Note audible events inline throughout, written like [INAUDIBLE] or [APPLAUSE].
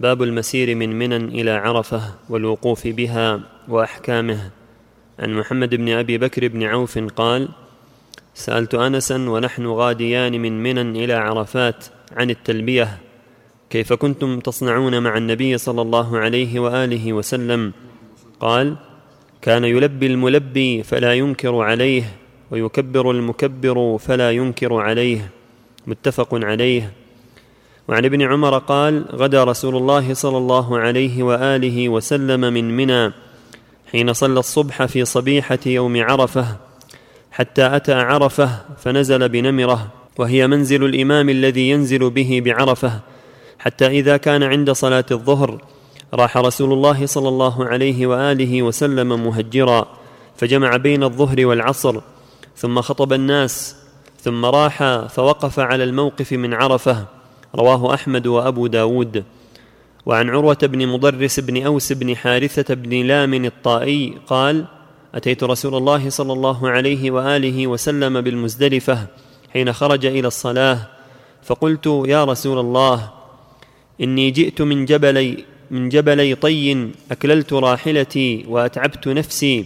باب المسير من منى إلى عرفة والوقوف بها وأحكامه. عن محمد بن أبي بكر بن عوف قال سألت انسا ونحن غاديان من منى إلى عرفات عن التلبية. كيف كنتم تصنعون مع النبي صلى الله عليه وآله وسلم؟ قال كان يلبي الملبي فلا ينكر عليه ويكبر المكبر فلا ينكر عليه. متفق عليه. وعن ابن عمر قال غدا رسول الله صلى الله عليه وآله وسلم من منى حين صلى الصبح في صبيحة يوم عرفة حتى أتى عرفة فنزل بنمرة وهي منزل الإمام الذي ينزل به بعرفة حتى إذا كان عند صلاة الظهر راح رسول الله صلى الله عليه وآله وسلم مهجرا فجمع بين الظهر والعصر ثم خطب الناس ثم راح فوقف على الموقف من عرفة. رواه أحمد وأبو داود. وعن عروة بن مضرس بن أوس بن حارثة بن لام الطائي قال أتيت رسول الله صلى الله عليه وآله وسلم بالمزدلفة حين خرج إلى الصلاة فقلت يا رسول الله إني جئت من جبلي من جبلي طي أكللت راحلتي وأتعبت نفسي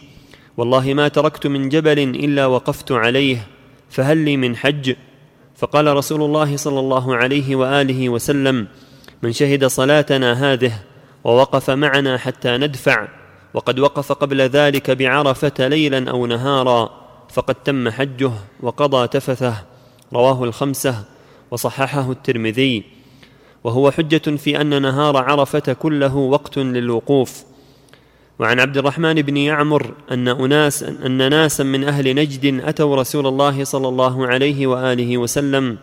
والله ما تركت من جبل إلا وقفت عليه فهل لي من حج؟ فقال رسول الله صلى الله عليه وآله وسلم من شهد صلاتنا هذه ووقف معنا حتى ندفع وقد وقف قبل ذلك بعرفة ليلا أو نهارا فقد تم حجه وقضى تفثه. رواه الخمسة وصححه الترمذي. وهو حجة في أن نهار عرفة كله وقت للوقوف. وعن عبد الرحمن بن يعمر أن أناس أن ناسا من أهل نجد أتوا رسول الله صلى الله عليه وآله وسلم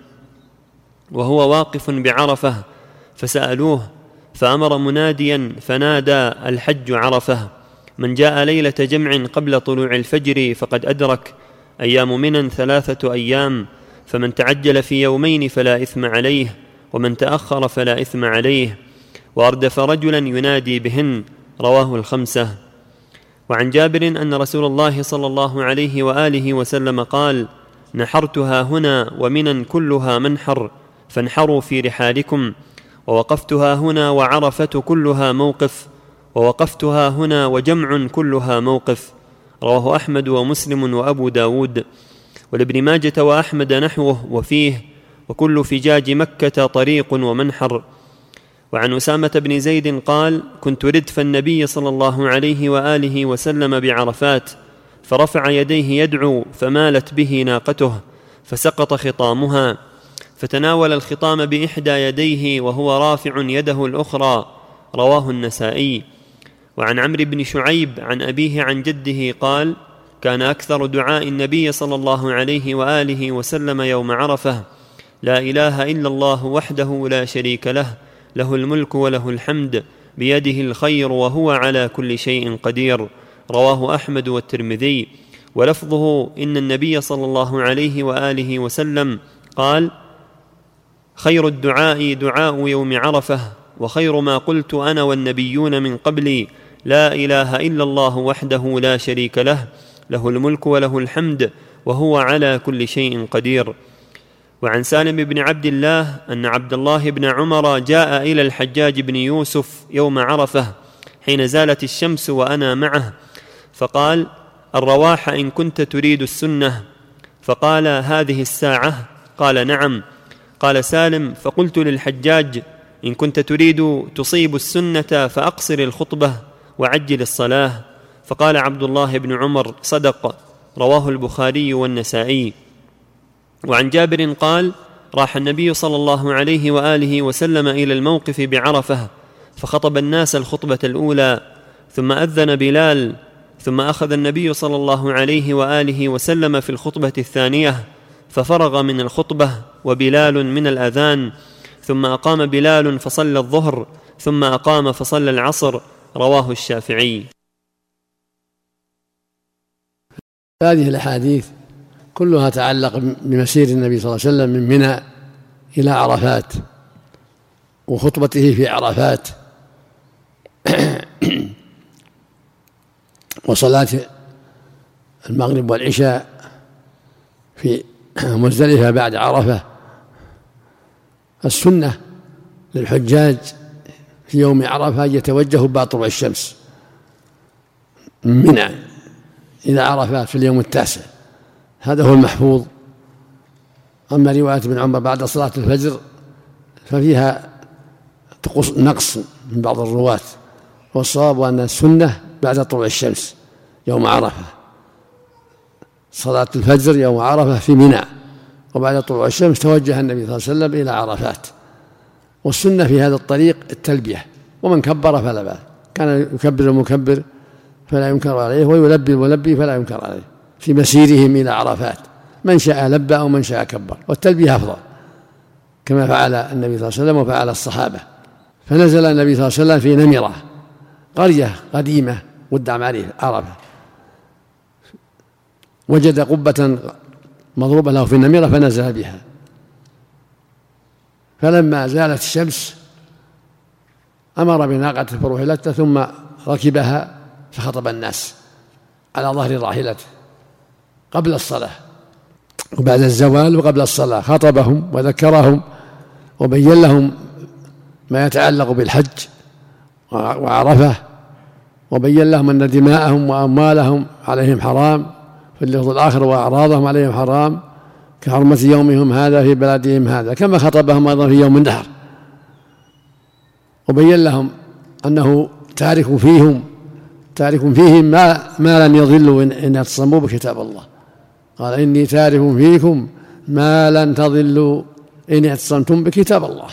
وهو واقف بعرفة فسألوه فأمر مناديا فنادى الحج عرفة من جاء ليلة جمع قبل طلوع الفجر فقد أدرك أيام منى ثلاثة أيام فمن تعجل في يومين فلا إثم عليه ومن تأخر فلا إثم عليه وأردف رجلا ينادي بهن رواه الخمسة. وعن جابر أن رسول الله صلى الله عليه وآله وسلم قال نحرتها هنا ومنا كلها منحر فانحروا في رحالكم. ووقفتها هنا وعرفة كلها موقف ووقفتها هنا وجمع كلها موقف. رواه أحمد ومسلم وأبو داود. ولابن ماجة وأحمد نحوه وفيه وكل فجاج مكة طريق ومنحر. وعن أسامة بن زيد قال كنت ردف النبي صلى الله عليه وآله وسلم بعرفات فرفع يديه يدعو فمالت به ناقته فسقط خطامها فتناول الخطام بإحدى يديه وهو رافع يده الأخرى. رواه النسائي. وعن عمرو بن شعيب عن أبيه عن جده قال كان أكثر دعاء النبي صلى الله عليه وآله وسلم يوم عرفة لا إله إلا الله وحده لا شريك له له الملك وله الحمد بيده الخير وهو على كل شيء قدير. رواه أحمد والترمذي. ولفظه إن النبي صلى الله عليه وآله وسلم قال خير الدعاء دعاء يوم عرفة وخير ما قلت أنا والنبيون من قبلي. لا إله إلا الله وحده لا شريك له له الملك وله الحمد وهو على كل شيء قدير. وعن سالم بن عبد الله أن عبد الله بن عمر جاء إلى الحجاج بن يوسف يوم عرفة حين زالت الشمس وأنا معه فقال الرواح إن كنت تريد السنة. فقال هذه الساعة؟ قال نعم. قال سالم فقلت للحجاج إن كنت تريد تصيب السنة فأقصر الخطبة وعجل الصلاة. فقال عبد الله بن عمر صدق. رواه البخاري والنسائي. وعن جابر قال راح النبي صلى الله عليه وآله وسلم إلى الموقف بعرفة فخطب الناس الخطبة الأولى ثم أذن بلال ثم أخذ النبي صلى الله عليه وآله وسلم في الخطبة الثانية ففرغ من الخطبة وبلال من الأذان ثم أقام بلال فصلى الظهر ثم أقام فصلى العصر رواه الشافعي. هذه الأحاديث كلها تعلق بمسير النبي صلى الله عليه وسلم من منى إلى عرفات وخطبته في عرفات [CLEARS THROAT] وصلاة المغرب والعشاء في مزدلفة بعد عرفة. السنة للحجاج في يوم عرفة أن يتوجهوا بعد طلوع الشمس من منى إلى عرفات في اليوم التاسع. هذا هو المحفوظ. أما رواية ابن عمر بعد صلاة الفجر ففيها نقص من بعض الرواة والصواب أن السنة بعد طلوع الشمس يوم عرفة. صلاة الفجر يوم عرفة في منى وبعد طلوع الشمس توجه النبي صلى الله عليه وسلم إلى عرفات. والسنة في هذا الطريق التلبية ومن كبر فلا بأس. كان يكبر المكبر فلا ينكر عليه ويلبي الملبي فلا ينكر عليه. في مسيرهم إلى عرفات. من شاء لبى أو من شاء كبر. والتلبية أفضل. كما فعل النبي صلى الله عليه وسلم وفعل الصحابة. فنزل النبي صلى الله عليه وسلم في نمرة. قرية قديمة قدام عليه عرفة. وجد قبة مضروبة له في النميرة فنزل بها. فلما زالت الشمس أمر بناقته فرحلته ثم ركبها فخطب الناس على ظهر راحلته قبل الصلاة وبعد الزوال وقبل الصلاة خطبهم وذكرهم وبين لهم ما يتعلق بالحج وعرفة وبين لهم أن دماءهم وأموالهم عليهم حرام في اللفظ الآخر وأعراضهم عليهم حرام كحرمة يومهم هذا في بلدهم هذا كما خطبهم أيضا في يوم النحر وبين لهم أنه تارك فيهم تارك فيهم ما ما لن يضلوا إن اعتصموا بكتاب الله. قال إني تارك فيكم ما لن تضلوا إن اعتصمتم بكتاب الله.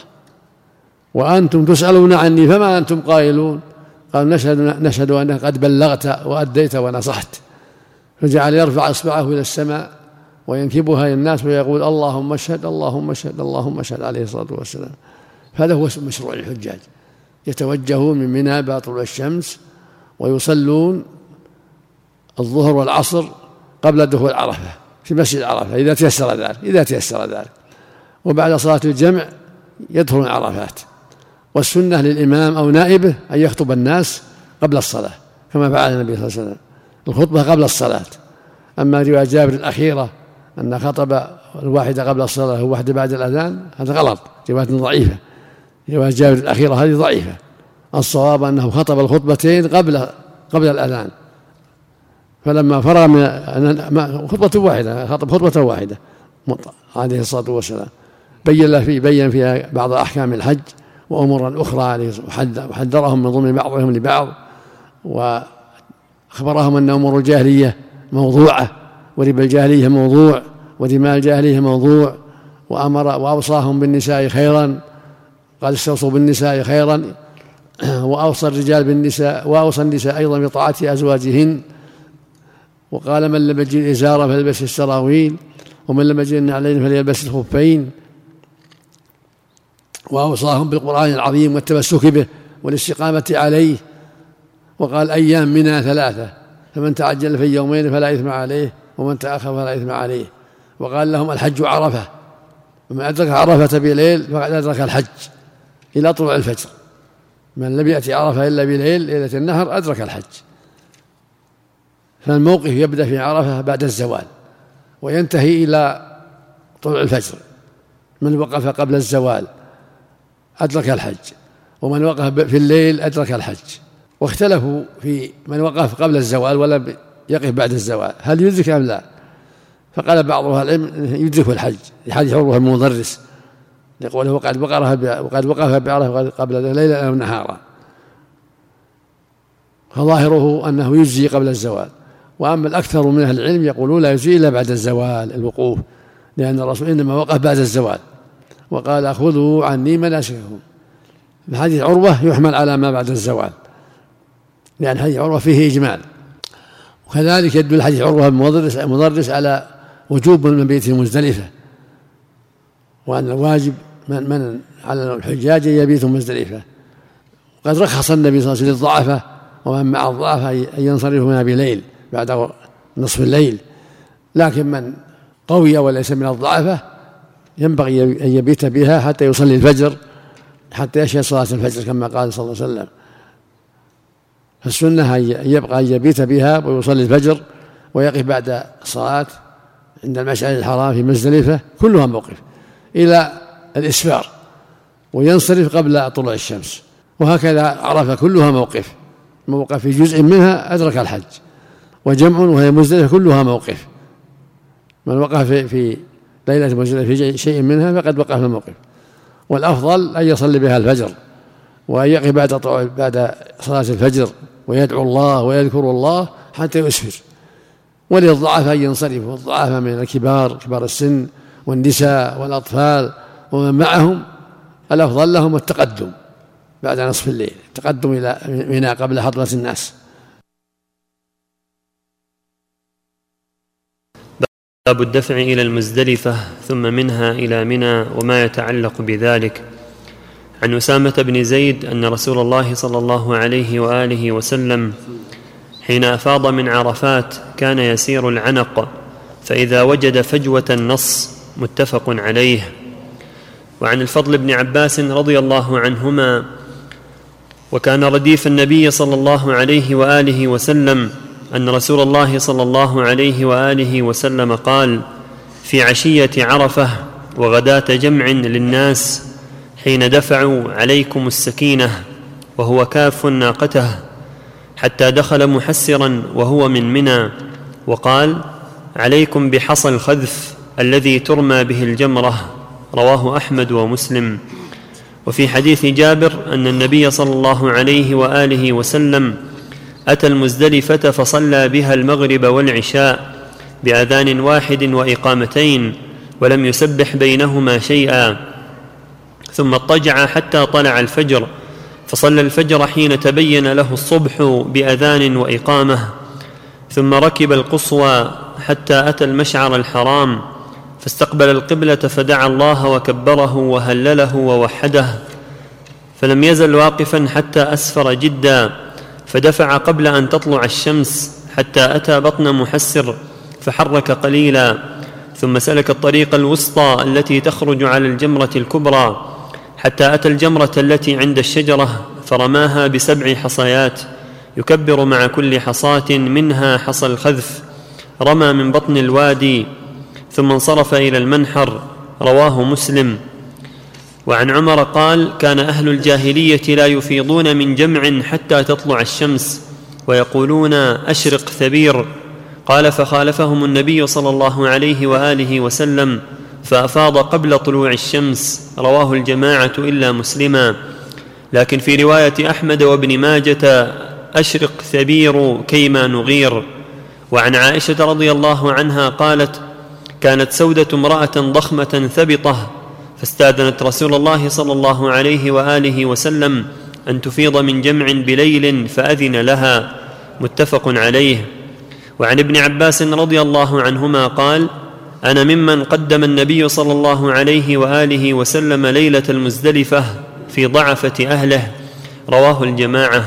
وأنتم تسألون عني فما أنتم قائلون. قال نشهد نشهد أنك قد بلغت وأديت ونصحت. فجعل يرفع إصبعه إلى السماء وينكبها إلى الناس ويقول اللهم اشهد اللهم اشهد اللهم اشهد عليه الصلاة والسلام. هذا هو مشروع الحجاج. يتوجهون من منى بعد طلوع الشمس ويصلون الظهر والعصر قبل دخول عرفة في مسجد عرفة إذا تيسر ذلك إذا تيسر ذلك. وبعد صلاة الجمع يدخلون عرفات. والسنة للإمام أو نائبه أن يخطب الناس قبل الصلاة كما فعل النبي صلى الله عليه وسلم. الخطبة قبل الصلاة. أما رواية جابر الأخيرة أن خطب الواحدة قبل الصلاة والواحدة بعد الأذان هذا غلط. رواية ضعيفة. رواية جابر الأخيرة هذه ضعيفة. الصواب أنه خطب الخطبتين قبل قبل الأذان. فلما فرغ من خطبة واحدة خطب خطبة واحدة عليه الصلاة والسلام. بين له في بين فيها بعض أحكام الحج وأمورا أخرى وحذرهم من ظلم بعضهم لبعض وأخبرهم أن أمور الجاهلية موضوعة وربا الجاهلية موضوع ودماء الجاهلية موضوع وأمر وأوصاهم بالنساء خيرا قال استوصوا بالنساء خيرا [CLEARS THROAT] وأوصى الرجال بالنساء وأوصى النساء أيضا بطاعة أزواجهن. وقال من لم يجد إزارا فليلبس السراويل ومن لم يجد النعلين فليلبس الخفين. وأوصاهم بالقرآن العظيم والتمسك به والاستقامة عليه. وقال أيام منها ثلاثة فمن تعجل في يومين فلا إثم عليه ومن تأخر فلا إثم عليه. وقال لهم الحج عرفة ومن أدرك عرفة بليل فقد أدرك الحج إلى طلوع الفجر. من لم يأتي عرفة إلا بليل ليلة النهر أدرك الحج. فالموقف يبدأ في عرفة بعد الزوال وينتهي إلى طلوع الفجر. من وقف قبل الزوال أدرك الحج ومن وقف في الليل أدرك الحج. واختلفوا في من وقف قبل الزوال ولم يقف بعد الزوال هل يدرك أم لا؟ فقال بعض أهل العلم يدرك الحج لحديث عروة المدرس يقول وقد وقرها وقد وقف بعرفة قبل ليلا أو نهارا فظاهره أنه يجزي قبل الزوال. وأما الأكثر من أهل العلم يقولون لا يجزي إلا بعد الزوال الوقوف. لأن الرسول إنما وقف بعد الزوال. وقال خذوا عني مناسككم. حديث عروة يحمل على ما بعد الزوال. لأن حديث عروة فيه إجمال. وكذلك يدل حديث عروة المدرس المدرس على وجوب من بيت مزدلفة وأن الواجب من, من على الحجاج أن يبيتوا مزدلفة قد رخص النبي صلى الله عليه وسلم للضعفاء ومن مع الضعفاء أن ينصرفوا منها بليل بعد نصف الليل. لكن من قوي وليس من الضعفة ينبغي أن يبيت بها حتى يصلي الفجر حتى يشهد صلاة الفجر كما قال صلى الله عليه وسلم. فالسنة أن يبقى أن يبيت بها ويصلي الفجر ويقف بعد الصلاة عند المشعر الحرام في مزدلفة كلها موقف إلى الإسفار وينصرف قبل طلوع الشمس. وهكذا عرفة كلها موقف موقف في جزء منها أدرك الحج. وجمع وهي مزدلفة كلها موقف. من وقف في, في ليلة مزدلفة في شيء منها فقد وقف في الموقف. والأفضل أن يصلي بها الفجر وأن يقف بعد بعد صلاة الفجر ويدعو الله ويذكر الله حتى يسفر. وللضعفاء أن ينصرفوا الضعفاء من الكبار كبار السن والنساء والأطفال ومن معهم الأفضل لهم التقدم بعد نصف الليل التقدم إلى منى قبل حضرة الناس. باب الدفع إلى المزدلفة ثم منها إلى منى وما يتعلق بذلك. عن أسامة بن زيد أن رسول الله صلى الله عليه وآله وسلم حين أفاض من عرفات كان يسير العنق فإذا وجد فجوة النص متفق عليه. وعن الفضل بن عباس رضي الله عنهما وكان رديف النبي صلى الله عليه وآله وسلم أن رسول الله صلى الله عليه وآله وسلم قال في عشية عرفة وغداة جمع للناس حين دفعوا عليكم السكينة وهو كاف ناقته حتى دخل محسرا وهو من منى وقال عليكم بحصى الخذف الذي ترمى به الجمرة رواه أحمد ومسلم. وفي حديث جابر أن النبي صلى الله عليه وآله وسلم أتى المزدلفة فصلى بها المغرب والعشاء بأذان واحد وإقامتين ولم يسبح بينهما شيئا. ثم اضطجع حتى طلع الفجر فصلى الفجر حين تبين له الصبح بأذان وإقامة. ثم ركب القصوى حتى أتى المشعر الحرام فاستقبل القبلة فدعا الله وكبره وهلله ووحده. فلم يزل واقفا حتى أسفر جدا. فدفع قبل أن تطلع الشمس حتى أتى بطن محسر فحرك قليلا ثم سلك الطريق الوسطى التي تخرج على الجمرة الكبرى حتى أتى الجمرة التي عند الشجرة فرماها بسبع حصيات يكبر مع كل حصاة منها حصى الخذف رمى من بطن الوادي ثم انصرف إلى المنحر رواه مسلم. وعن عمر قال كان أهل الجاهلية لا يفيضون من جمع حتى تطلع الشمس ويقولون أشرق ثبير قال فخالفهم النبي صلى الله عليه وآله وسلم فأفاض قبل طلوع الشمس رواه الجماعة إلا مسلما. لكن في رواية أحمد وابن ماجة أشرق ثبير كيما نغير وعن عائشة رضي الله عنها قالت كانت سودة امرأة ضخمة ثبطة فاستأذنت رسول الله صلى الله عليه وآله وسلم أن تفيض من جمع بليل فأذن لها. متفق عليه. وعن ابن عباس رضي الله عنهما قال أنا ممن قدم النبي صلى الله عليه وآله وسلم ليلة المزدلفة في ضعفة أهله. رواه الجماعة.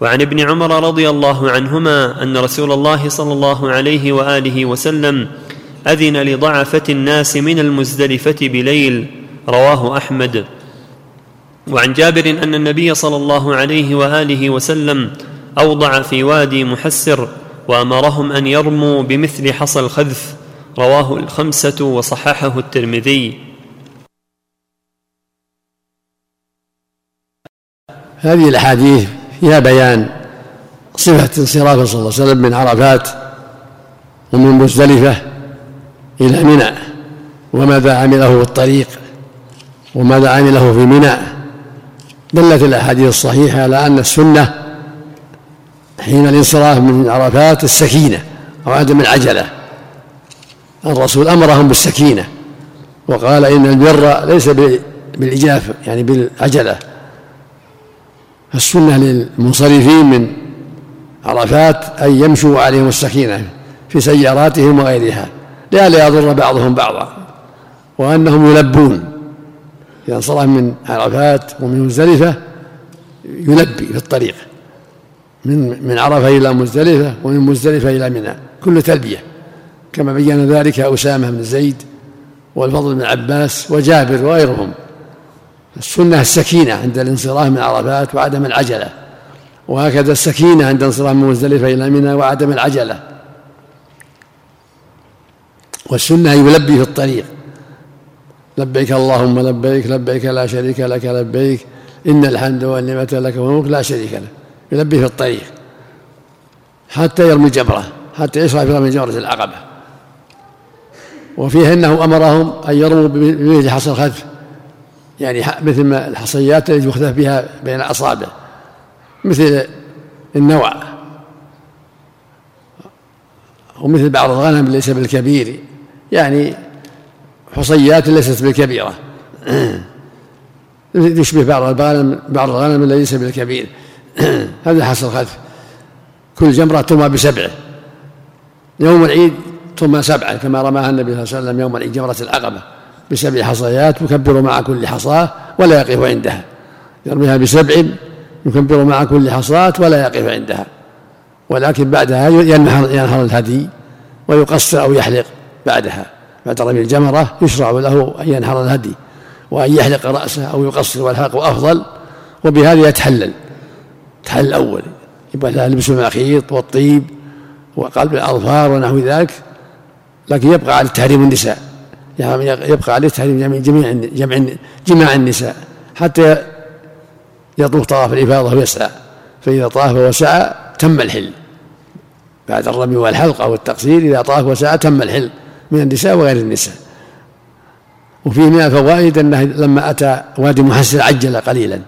وعن ابن عمر رضي الله عنهما أن رسول الله صلى الله عليه وآله وسلم أذن لضعفة الناس من المزدلفة بليل رواه أحمد. وعن جابر أن النبي صلى الله عليه وآله وسلم أوضع في وادي محسر وأمرهم أن يرموا بمثل حصى الخذف رواه الخمسة وصححه الترمذي. هذه الأحاديث فيها بيان صفة انصرافه صلى الله عليه وسلم من عرفات ومن مزدلفة. إلى منى وماذا عمله في الطريق وماذا عمله في منى؟ دلت الأحاديث الصحيحة على أن السنة حين الانصراف من عرفات السكينة أو عدم العجلة الرسول أمرهم بالسكينة وقال إن البر ليس بالإجاف يعني بالعجلة. فالسنة للمنصرفين من عرفات أن يمشوا عليهم السكينة في سياراتهم وغيرها. لئلا يضر بعضهم بعضا وأنهم يلبون. إذا انصرف من عرفات ومن مزدلفة يلبي في الطريق. من من عرفة إلى مزدلفة ومن مزدلفة إلى منى. كل تلبية. كما بين ذلك أسامة بن زيد والفضل بن عباس وجابر وغيرهم. السنة السكينة عند الانصراف من عرفات وعدم العجلة. وهكذا السكينة عند انصراف من مزدلفة إلى منى وعدم العجلة. والسنة يلبي في الطريق. لبيك اللهم لبيك لبيك لا شريك لك لبيك. إن الحمد والنعمة لك والملك لا شريك له. يلبي في الطريق. حتى يرمي الجمرة حتى يشرع في رمي جمرة العقبة. وفيه أنه أمرهم أن يرموا بمثل حصى الخلف يعني مثل ما الحصيات التي يختلف بها بين الأصابع مثل النوع. ومثل بعض الغنم ليس بالكبير. يعني حصيات ليست بالكبيرة. [CLEARS THROAT] يشبه بعض الغنم بعض الغنم ليس بالكبير. [CLEARS THROAT] هذا حصل الخلف كل جمرة ترمى بسبعه. يوم العيد ترمى سبعة كما رماها النبي صلى الله عليه وسلم يوم العيد جمرة العقبة بسبع حصيات يكبر مع كل حصاة ولا يقف عندها. يرميها بسبع يكبر مع كل حصاة ولا يقف عندها. ولكن بعدها ينحر ينحر الهدي ويقصر أو يحلق. بعدها. بعد رمي الجمرة يشرع له أن ينحر الهدي وأن يحلق رأسه أو يقصر والحلق أفضل وبهذا يتحلل. التحلل الأول. يبقى لبس المخيط والطيب وقلب الأظفار ونحو ذلك لكن يبقى على تحريم النساء. يعني يبقى عليه تحريم جميع جميع جمع جماع النساء حتى يطوف طواف الإفاضة ويسعى فإذا طاف وسعى تم الحل. بعد الرمي والحلق أو التقصير إذا طاف وسعى تم الحل. من النساء وغير النساء. وفيه من الفوائد أنه لما أتى وادي محسن عجل قليلا.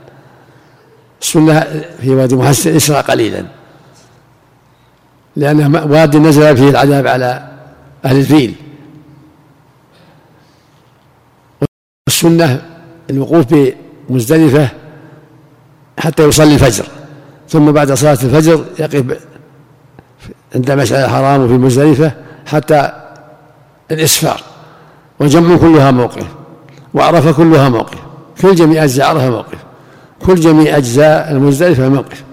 السنة في وادي محسن اسرى قليلا. لأنه وادي نزل فيه العذاب على أهل الفيل. والسنة الوقوف بمزدلفة حتى يصلي الفجر. ثم بعد صلاة الفجر يقف عند مشعر الحرام وفي مزدلفة حتى الإسفار وجمع كلها موقف وعرفة كلها موقف كل جميع أجزاء عرفة موقف كل جميع أجزاء المزدلفة موقف.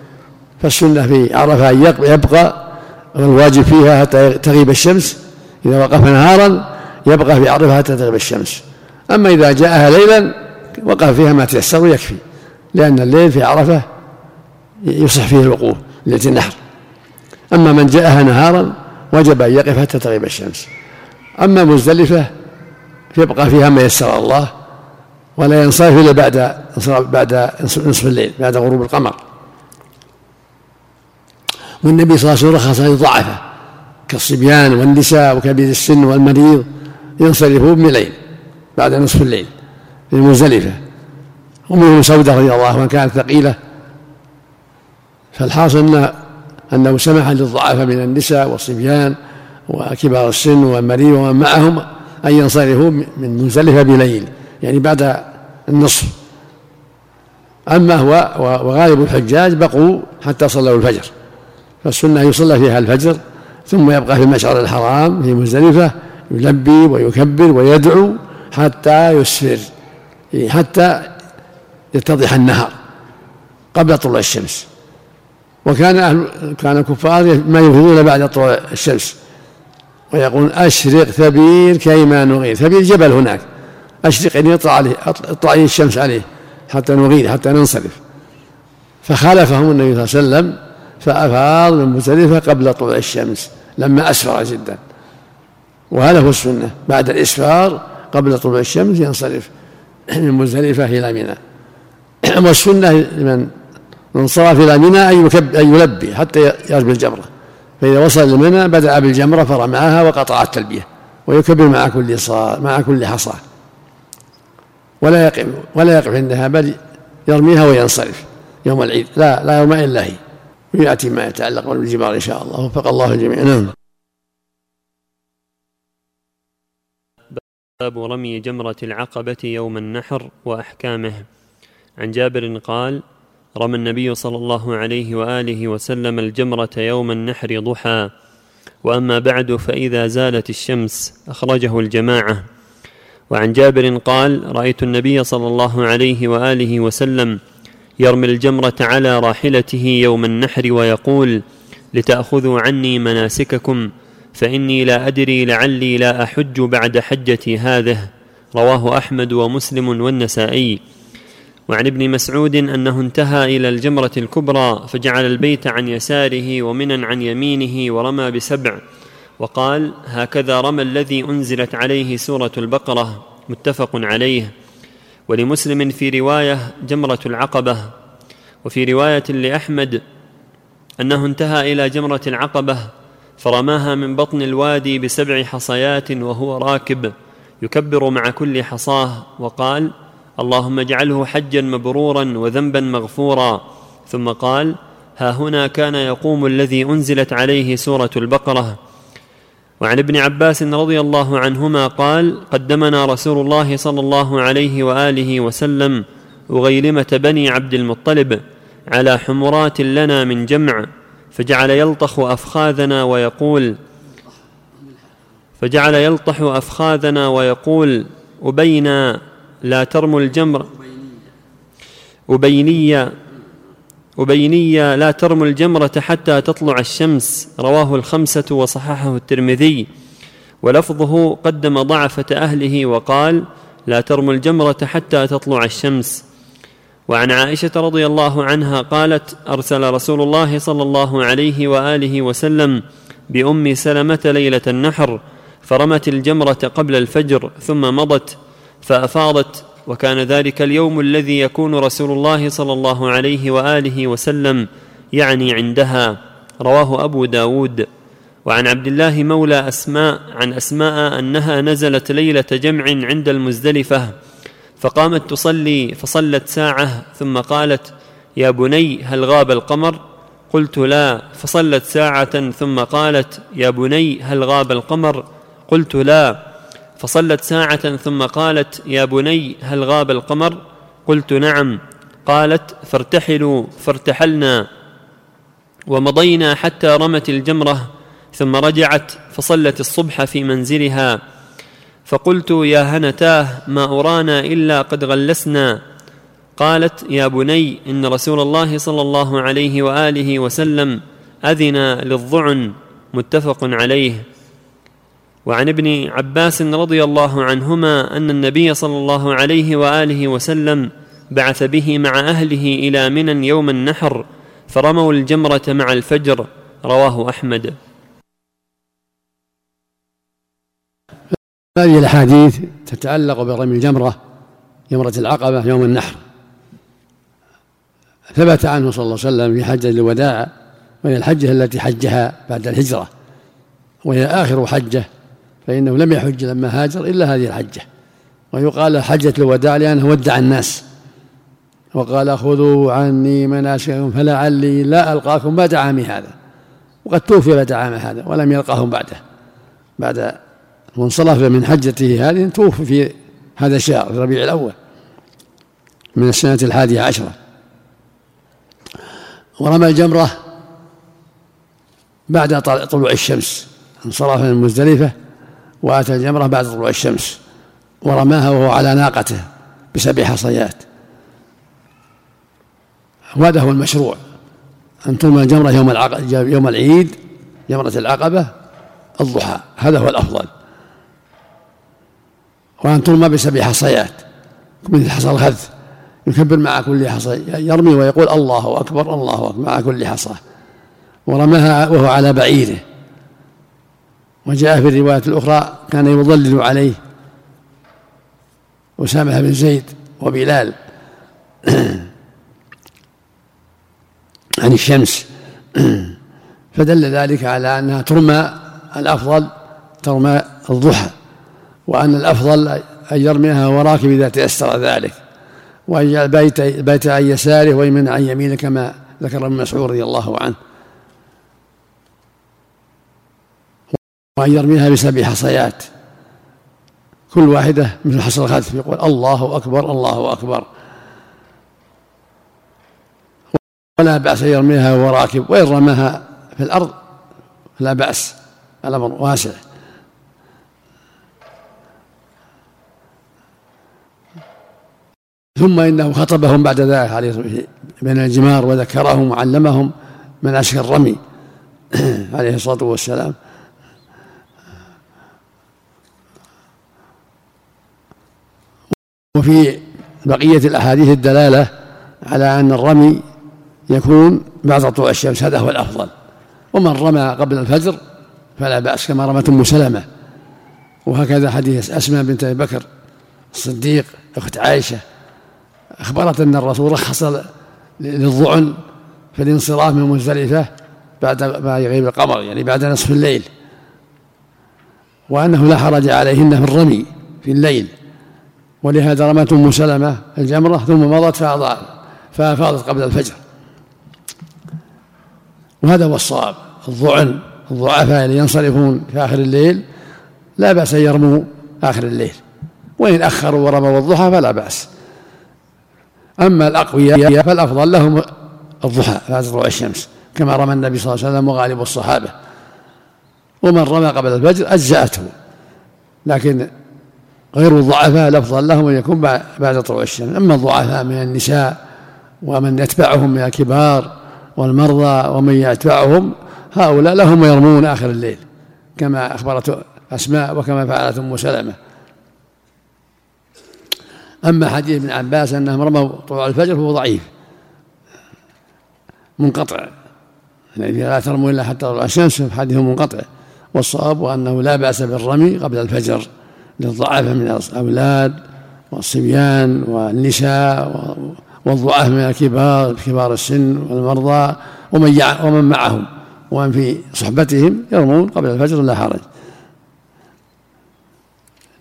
فالسنة في عرفة أن يبقى والواجب فيها حتى تغيب الشمس إذا وقف نهارا يبقى في عرفة حتى تغيب الشمس. أما إذا جاءها ليلا وقف فيها ما تيسر ويكفي لأن الليل في عرفة يصح فيه الوقوف ليلة النحر أما من جاءها نهارا وجب أن يقف حتى تغيب الشمس. أما مزدلفة يبقى فيها ما يسر الله ولا ينصرف إلا بعد بعد نصف الليل بعد غروب القمر. والنبي صلى الله عليه وسلم رخص للضعفاء كالصبيان والنساء وكبير السن والمريض ينصرفون بالليل بعد نصف الليل في مزدلفة ومنهم سودة رضي الله عنها كانت ثقيلة. فالحاصل أن أنه سمح للضعفاء من النساء والصبيان وكبار السن والمريض ومن معهم أن ينصرفوا من مزدلفة بليل يعني بعد النصف. أما هو وغالب الحجاج بقوا حتى صلوا الفجر فالسنة يصلى فيها الفجر ثم يبقى في المشعر الحرام في مزدلفة يلبي ويكبر ويدعو حتى يسفر يعني حتى يتضح النهار قبل طلوع الشمس. وكان أهل كان الكفار ما يفيدون بعد طلوع الشمس. ويقول أشرق ثبير كيما نغير ثبير جبل هناك. أشرق يعني يطلع عليه اطلع الشمس عليه حتى نغير حتى ننصرف. فخالفهم النبي صلى الله عليه وسلم فأفاض من مزدلفة قبل طلوع الشمس لما أسفر جدا. وهذا هو السنة. بعد الإسفار قبل طلوع الشمس ينصرف. [CLEARS THROAT] من مزدلفة إلى منى. [CLEARS THROAT] والسنة لمن انصرف إلى منى أن يلبي حتى يرمي الجمرة فإذا وصل لمنى بدأ بالجمرة فرماها وقطع التلبية ويكبر مع كل صار مع كل حصى. ولا يقف ولا يقف عندها بل يرميها وينصرف يوم العيد. لا لا يرمى إلا هي. ويأتي ما يتعلق بالجمار إن شاء الله. وفق الله الجميع نعم. باب رمي جمرة العقبة يوم النحر وأحكامه. عن جابر قال رمى النبي صلى الله عليه وآله وسلم الجمرة يوم النحر ضحى. وأما بعد فإذا زالت الشمس أخرجه الجماعة. وعن جابر قال رأيت النبي صلى الله عليه وآله وسلم يرمي الجمرة على راحلته يوم النحر ويقول لتأخذوا عني مناسككم فإني لا أدري لعلي لا أحج بعد حجتي هذه. رواه أحمد ومسلم والنسائي. وعن ابن مسعود أنه انتهى إلى الجمرة الكبرى فجعل البيت عن يساره ومنا عن يمينه ورمى بسبع. وقال هكذا رمى الذي أنزلت عليه سورة البقرة. متفق عليه. ولمسلم في رواية جمرة العقبة. وفي رواية لأحمد أنه انتهى إلى جمرة العقبة فرماها من بطن الوادي بسبع حصيات وهو راكب يكبر مع كل حصاه. وقال اللهم اجعله حجا مبرورا وذنبا مغفورا. ثم قال ها هنا كان يقوم الذي أنزلت عليه سورة البقرة. وعن ابن عباس رضي الله عنهما قال قدمنا رسول الله صلى الله عليه وآله وسلم أغيلمة بني عبد المطلب على حمرات لنا من جمع فجعل يلطخ أفخاذنا ويقول فجعل يلطح أفخاذنا ويقول أبينا لا ترموا الجمر. أبينية. أبينية لا ترموا الجمرة حتى تطلع الشمس. رواه الخمسة وصححه الترمذي. ولفظه قدم ضعفة أهله وقال لا ترموا الجمرة حتى تطلع الشمس. وعن عائشة رضي الله عنها قالت أرسل رسول الله صلى الله عليه وآله وسلم بأم سلمة ليلة النحر فرمت الجمرة قبل الفجر ثم مضت. فأفاضت وكان ذلك اليوم الذي يكون رسول الله صلى الله عليه وآله وسلم يعني عندها. رواه أبو داود. وعن عبد الله مولى أسماء عن أسماء أنها نزلت ليلة جمع عند المزدلفة فقامت تصلي فصلت ساعة ثم قالت يا بني هل غاب القمر؟ قلت لا. فصلت ساعة ثم قالت يا بني هل غاب القمر؟ قلت لا. فصلت ساعة ثم قالت يا بني هل غاب القمر؟ قلت نعم. قالت فارتحلوا فارتحلنا. ومضينا حتى رمت الجمرة ثم رجعت فصلت الصبح في منزلها. فقلت يا هنتاه ما أرانا إلا قد غلسنا. قالت يا بني إن رسول الله صلى الله عليه وآله وسلم أذن للظعن. متفق عليه. وعن ابن عباس رضي الله عنهما أن النبي صلى الله عليه وآله وسلم بعث به مع أهله إلى منى يوم النحر فرموا الجمرة مع الفجر رواه أحمد. هذه الأحاديث تتعلق برمي الجمرة جمرة العقبة يوم النحر. ثبت عنه صلى الله عليه وسلم في حجة الوداع وهي الحجة التي حجها بعد الهجرة وهي آخر حجة فإنه لم يحج لما هاجر إلا هذه الحجة. ويقال حجة الوداع لأنه ودع الناس. وقال خذوا عني مناسككم فلعلي لا ألقاكم بعد عامي هذا. وقد توفي بعد عام هذا ولم يلقاهم بعده. بعد منصرف من حجته هذه توفي في هذا الشهر في ربيع الأول من السنة الحادية عشرة. ورمى الجمرة بعد طلوع الشمس. انصرف من مزدلفة وأتى الجمرة بعد طلوع الشمس ورماها وهو على ناقته بسبع حصيات. وهذا هو المشروع. أن ترمى الجمرة يوم يوم العيد جمرة العقبة الضحى. هذا هو الأفضل. وأن ترمى بسبع حصيات. مثل حصى الخذ يكبر مع كل حصى. يرمي ويقول الله أكبر الله أكبر مع كل حصى. ورماها وهو على بعيره. وجاء في الرواية الأخرى كان يضلل عليه أسامة بن زيد وبلال [CLEARS THROAT] عن الشمس. [CLEARS THROAT] فدل ذلك على أنها ترمى الأفضل ترمى الضحى وأن الأفضل أن يرميها وراكب إذا تيسر ذلك. وأن يجعل بيت, بيت عن يساره ويمن عن يمينه كما ذكر ابن مسعود رضي الله عنه. وأن يرميها بسبع حصيات. كل واحدة مثل حصى الخلف يقول الله أكبر الله أكبر. ولا بأس أن يرميها وهو راكب وإن رماها في الأرض لا بأس الأمر واسع. ثم إنه خطبهم بعد ذلك عليه بين الجمار وذكرهم وعلمهم مناسك الرمي [CLEARS THROAT] عليه الصلاة والسلام. وفي بقية الأحاديث الدلالة على أن الرمي يكون بعد طلوع الشمس هذا هو الأفضل. ومن رمى قبل الفجر فلا بأس كما رمت أم سلمة. وهكذا حديث أسماء بنت أبي بكر الصديق أخت عائشة. أخبرت أن الرسول رخص للظعن في الانصراف من مزدلفة بعد ما يغيب القمر يعني بعد نصف الليل. وأنه لا حرج عليهن في الرمي في الليل. ولهذا رمت أم سلمة الجمرة ثم مضت فأفاضت قبل الفجر. وهذا هو الصواب. الظعن الضعفاء اللي ينصرفون في آخر الليل لا بأس أن يرموا آخر الليل. وإن أخروا ورموا الضحى فلا بأس. أما الأقوياء فالأفضل لهم الضحى بعد طلوع الشمس كما رمى النبي صلى الله عليه وسلم وغالب الصحابة. ومن رمى قبل الفجر أجزأته. لكن غير الضعفاء الأفضل لهم أن يكون بعد طلوع الشمس. أما الضعفاء من النساء ومن يتبعهم من الكبار والمرضى ومن يتبعهم هؤلاء لهم يرمون آخر الليل كما أخبرت أسماء وكما فعلت أم سلمة. أما حديث ابن عباس أنهم رموا طلوع الفجر فهو ضعيف منقطع. يعني لا ترموا إلا حتى تطلع الشمس حديث منقطع. والصواب أنه لا بأس بالرمي قبل الفجر. للضعف من الأولاد والصبيان والنساء والضعاف من الكبار كبار السن والمرضى ومن ومن معهم ومن في صحبتهم يرمون قبل الفجر لا حرج.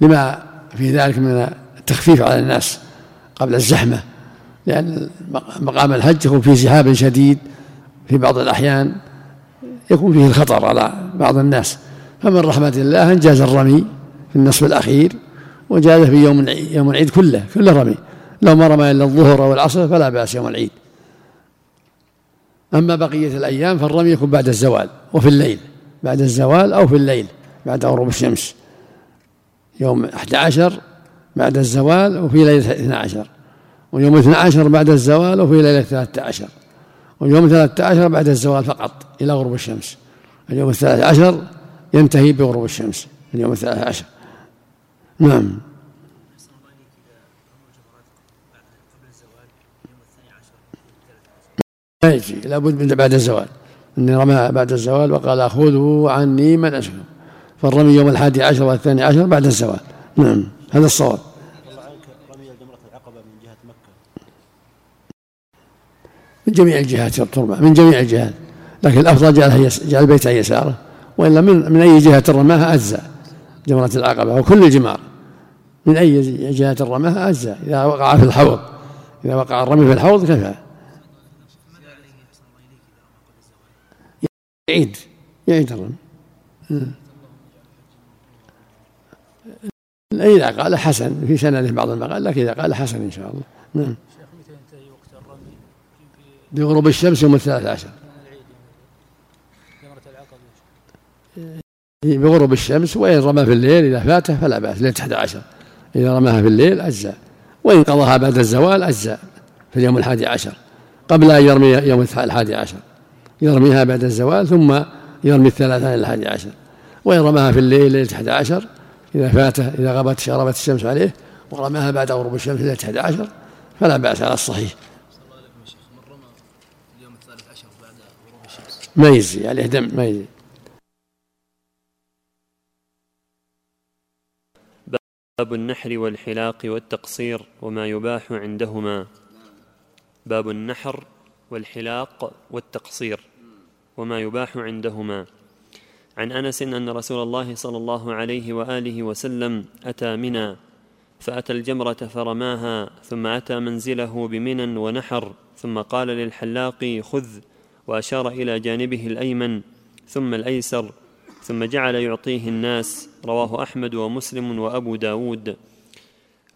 لما في ذلك من التخفيف على الناس قبل الزحمة لأن مقام الحج يكون فيه زحام شديد في بعض الأحيان يكون فيه الخطر على بعض الناس. فمن رحمة الله أنجاز الرمي. في النصف الأخير وجاز في يوم يوم العيد كله كله رمي. لو ما رمى إلا الظهر والعصر فلا بأس يوم العيد. أما بقية الأيام فالرمي يكون بعد الزوال وفي الليل بعد الزوال أو في الليل بعد غروب الشمس. يوم 11 بعد الزوال وفي ليلة 12 ويوم 12 بعد الزوال وفي ليلة 13 ويوم 13 بعد الزوال فقط إلى غروب الشمس. اليوم الثالث عشر ينتهي بغروب الشمس اليوم الثالث عشر. نعم. ما يجي لابد من بعد الزوال. إني رمى بعد الزوال وقال خذوا عني من أشكر فالرمي يوم الحادي عشر والثاني عشر بعد الزوال. نعم هذا الصواب. من جميع الجهات ترمى من جميع الجهات. لكن الأفضل جعلها جعل عن يسارة. وإلا من من أي جهة رماها أجزاء. جمرة العقبة وكل الجمار. من أي جهة رماها أجزاء. إذا وقع في الحوض. إذا وقع الرمي في الحوض كفى. يعيد. يعيد الرمي. إذا قال حسن في سنده بعض المقال لكن إذا قال حسن إن شاء الله. نعم بغروب الشمس يوم الثلاث عشر. بغروب الشمس وإن رمى في الليل إذا فاته فلا بأس ليلة 11 إذا رماها في الليل أجزاء وإن قضاها بعد الزوال أجزاء في اليوم الحادي عشر قبل أن يرمي يوم الحادي عشر. يرميها بعد الزوال ثم يرمي الثلاثة إلى الحادي عشر. وإن رماها في الليل ليلة 11 إذا فاته إذا غابت شربت الشمس عليه ورماها بعد غروب الشمس ليلة 11 فلا بأس على الصحيح. ما يجزي عليه دم ما يجزي باب النحر والحلاق والتقصير وما يباح عندهما. باب النحر والحلاق والتقصير وما يباح عندهما. عن أنس أن رسول الله صلى الله عليه وآله وسلم أتى منى فأتى الجمرة فرماها ثم أتى منزله بمنى ونحر ثم قال للحلاق خذ وأشار إلى جانبه الأيمن ثم الأيسر ثم جعل يعطيه الناس رواه أحمد ومسلم وأبو داود.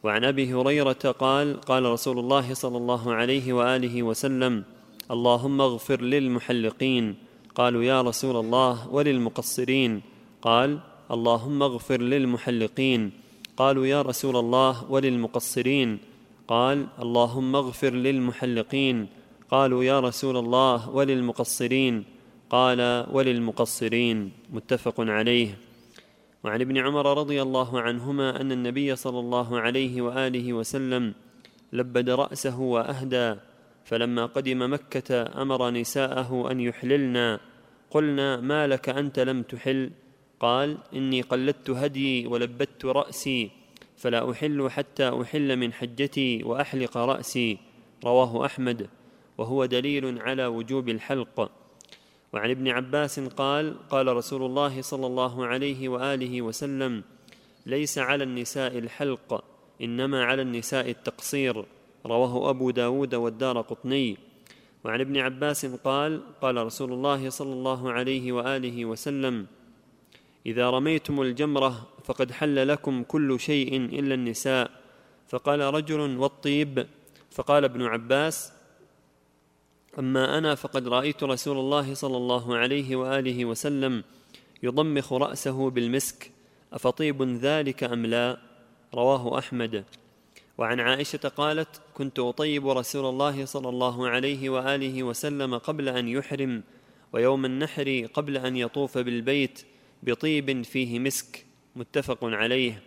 وعن أبي هريرة قال قال رسول الله صلى الله عليه وآله وسلم اللهم اغفر للمحلقين. قالوا يا رسول الله وللمقصرين. قال اللهم اغفر للمحلقين. قالوا يا رسول الله وللمقصرين. قال اللهم اغفر للمحلقين. قالوا يا رسول الله وللمقصرين. قال وللمقصرين متفق عليه. وعن ابن عمر رضي الله عنهما أن النبي صلى الله عليه وآله وسلم لبد رأسه وأهدى فلما قدم مكة أمر نساءه أن يحللنا. قلنا ما لك أنت لم تحل؟ قال إني قلدت هديي ولبدت رأسي فلا أحل حتى أحل من حجتي وأحلق رأسي. رواه أحمد. وهو دليل على وجوب الحلق. وعن ابن عباس قال قال رسول الله صلى الله عليه وآله وسلم ليس على النساء الحلق إنما على النساء التقصير. رواه أبو داود والدار قطني. وعن ابن عباس قال قال رسول الله صلى الله عليه وآله وسلم إذا رميتم الجمرة فقد حل لكم كل شيء إلا النساء. فقال رجل والطيب فقال ابن عباس أما أنا فقد رأيت رسول الله صلى الله عليه وآله وسلم يضمخ رأسه بالمسك أفطيب ذلك أم لا؟ رواه أحمد. وعن عائشة قالت كنت أطيب رسول الله صلى الله عليه وآله وسلم قبل أن يحرم ويوم النحر قبل أن يطوف بالبيت بطيب فيه مسك. متفق عليه.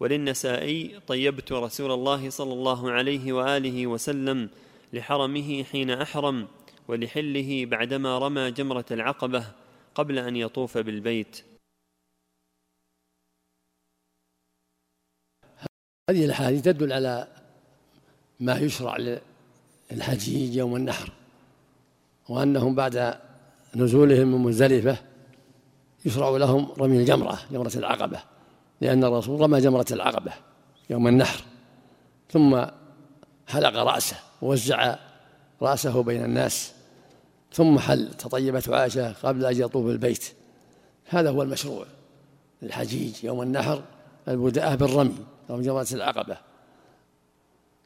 وللنسائي طيبت رسول الله صلى الله عليه وآله وسلم لحرمه حين أحرم ولحله بعدما رمى جمرة العقبة قبل أن يطوف بالبيت. هذه الأحاديث تدل على ما يشرع للحجيج يوم النحر وأنهم بعد نزولهم من مزدلفة يشرع لهم رمي الجمرة جمرة العقبة لأن الرسول رمى جمرة العقبة يوم النحر ثم حلق رأسه. ووزع رأسه بين الناس ثم حل تطيبت عائشة قبل أن يطوف البيت. هذا هو المشروع. للحجيج يوم النحر البداءة بالرمي رمي جمرة العقبة.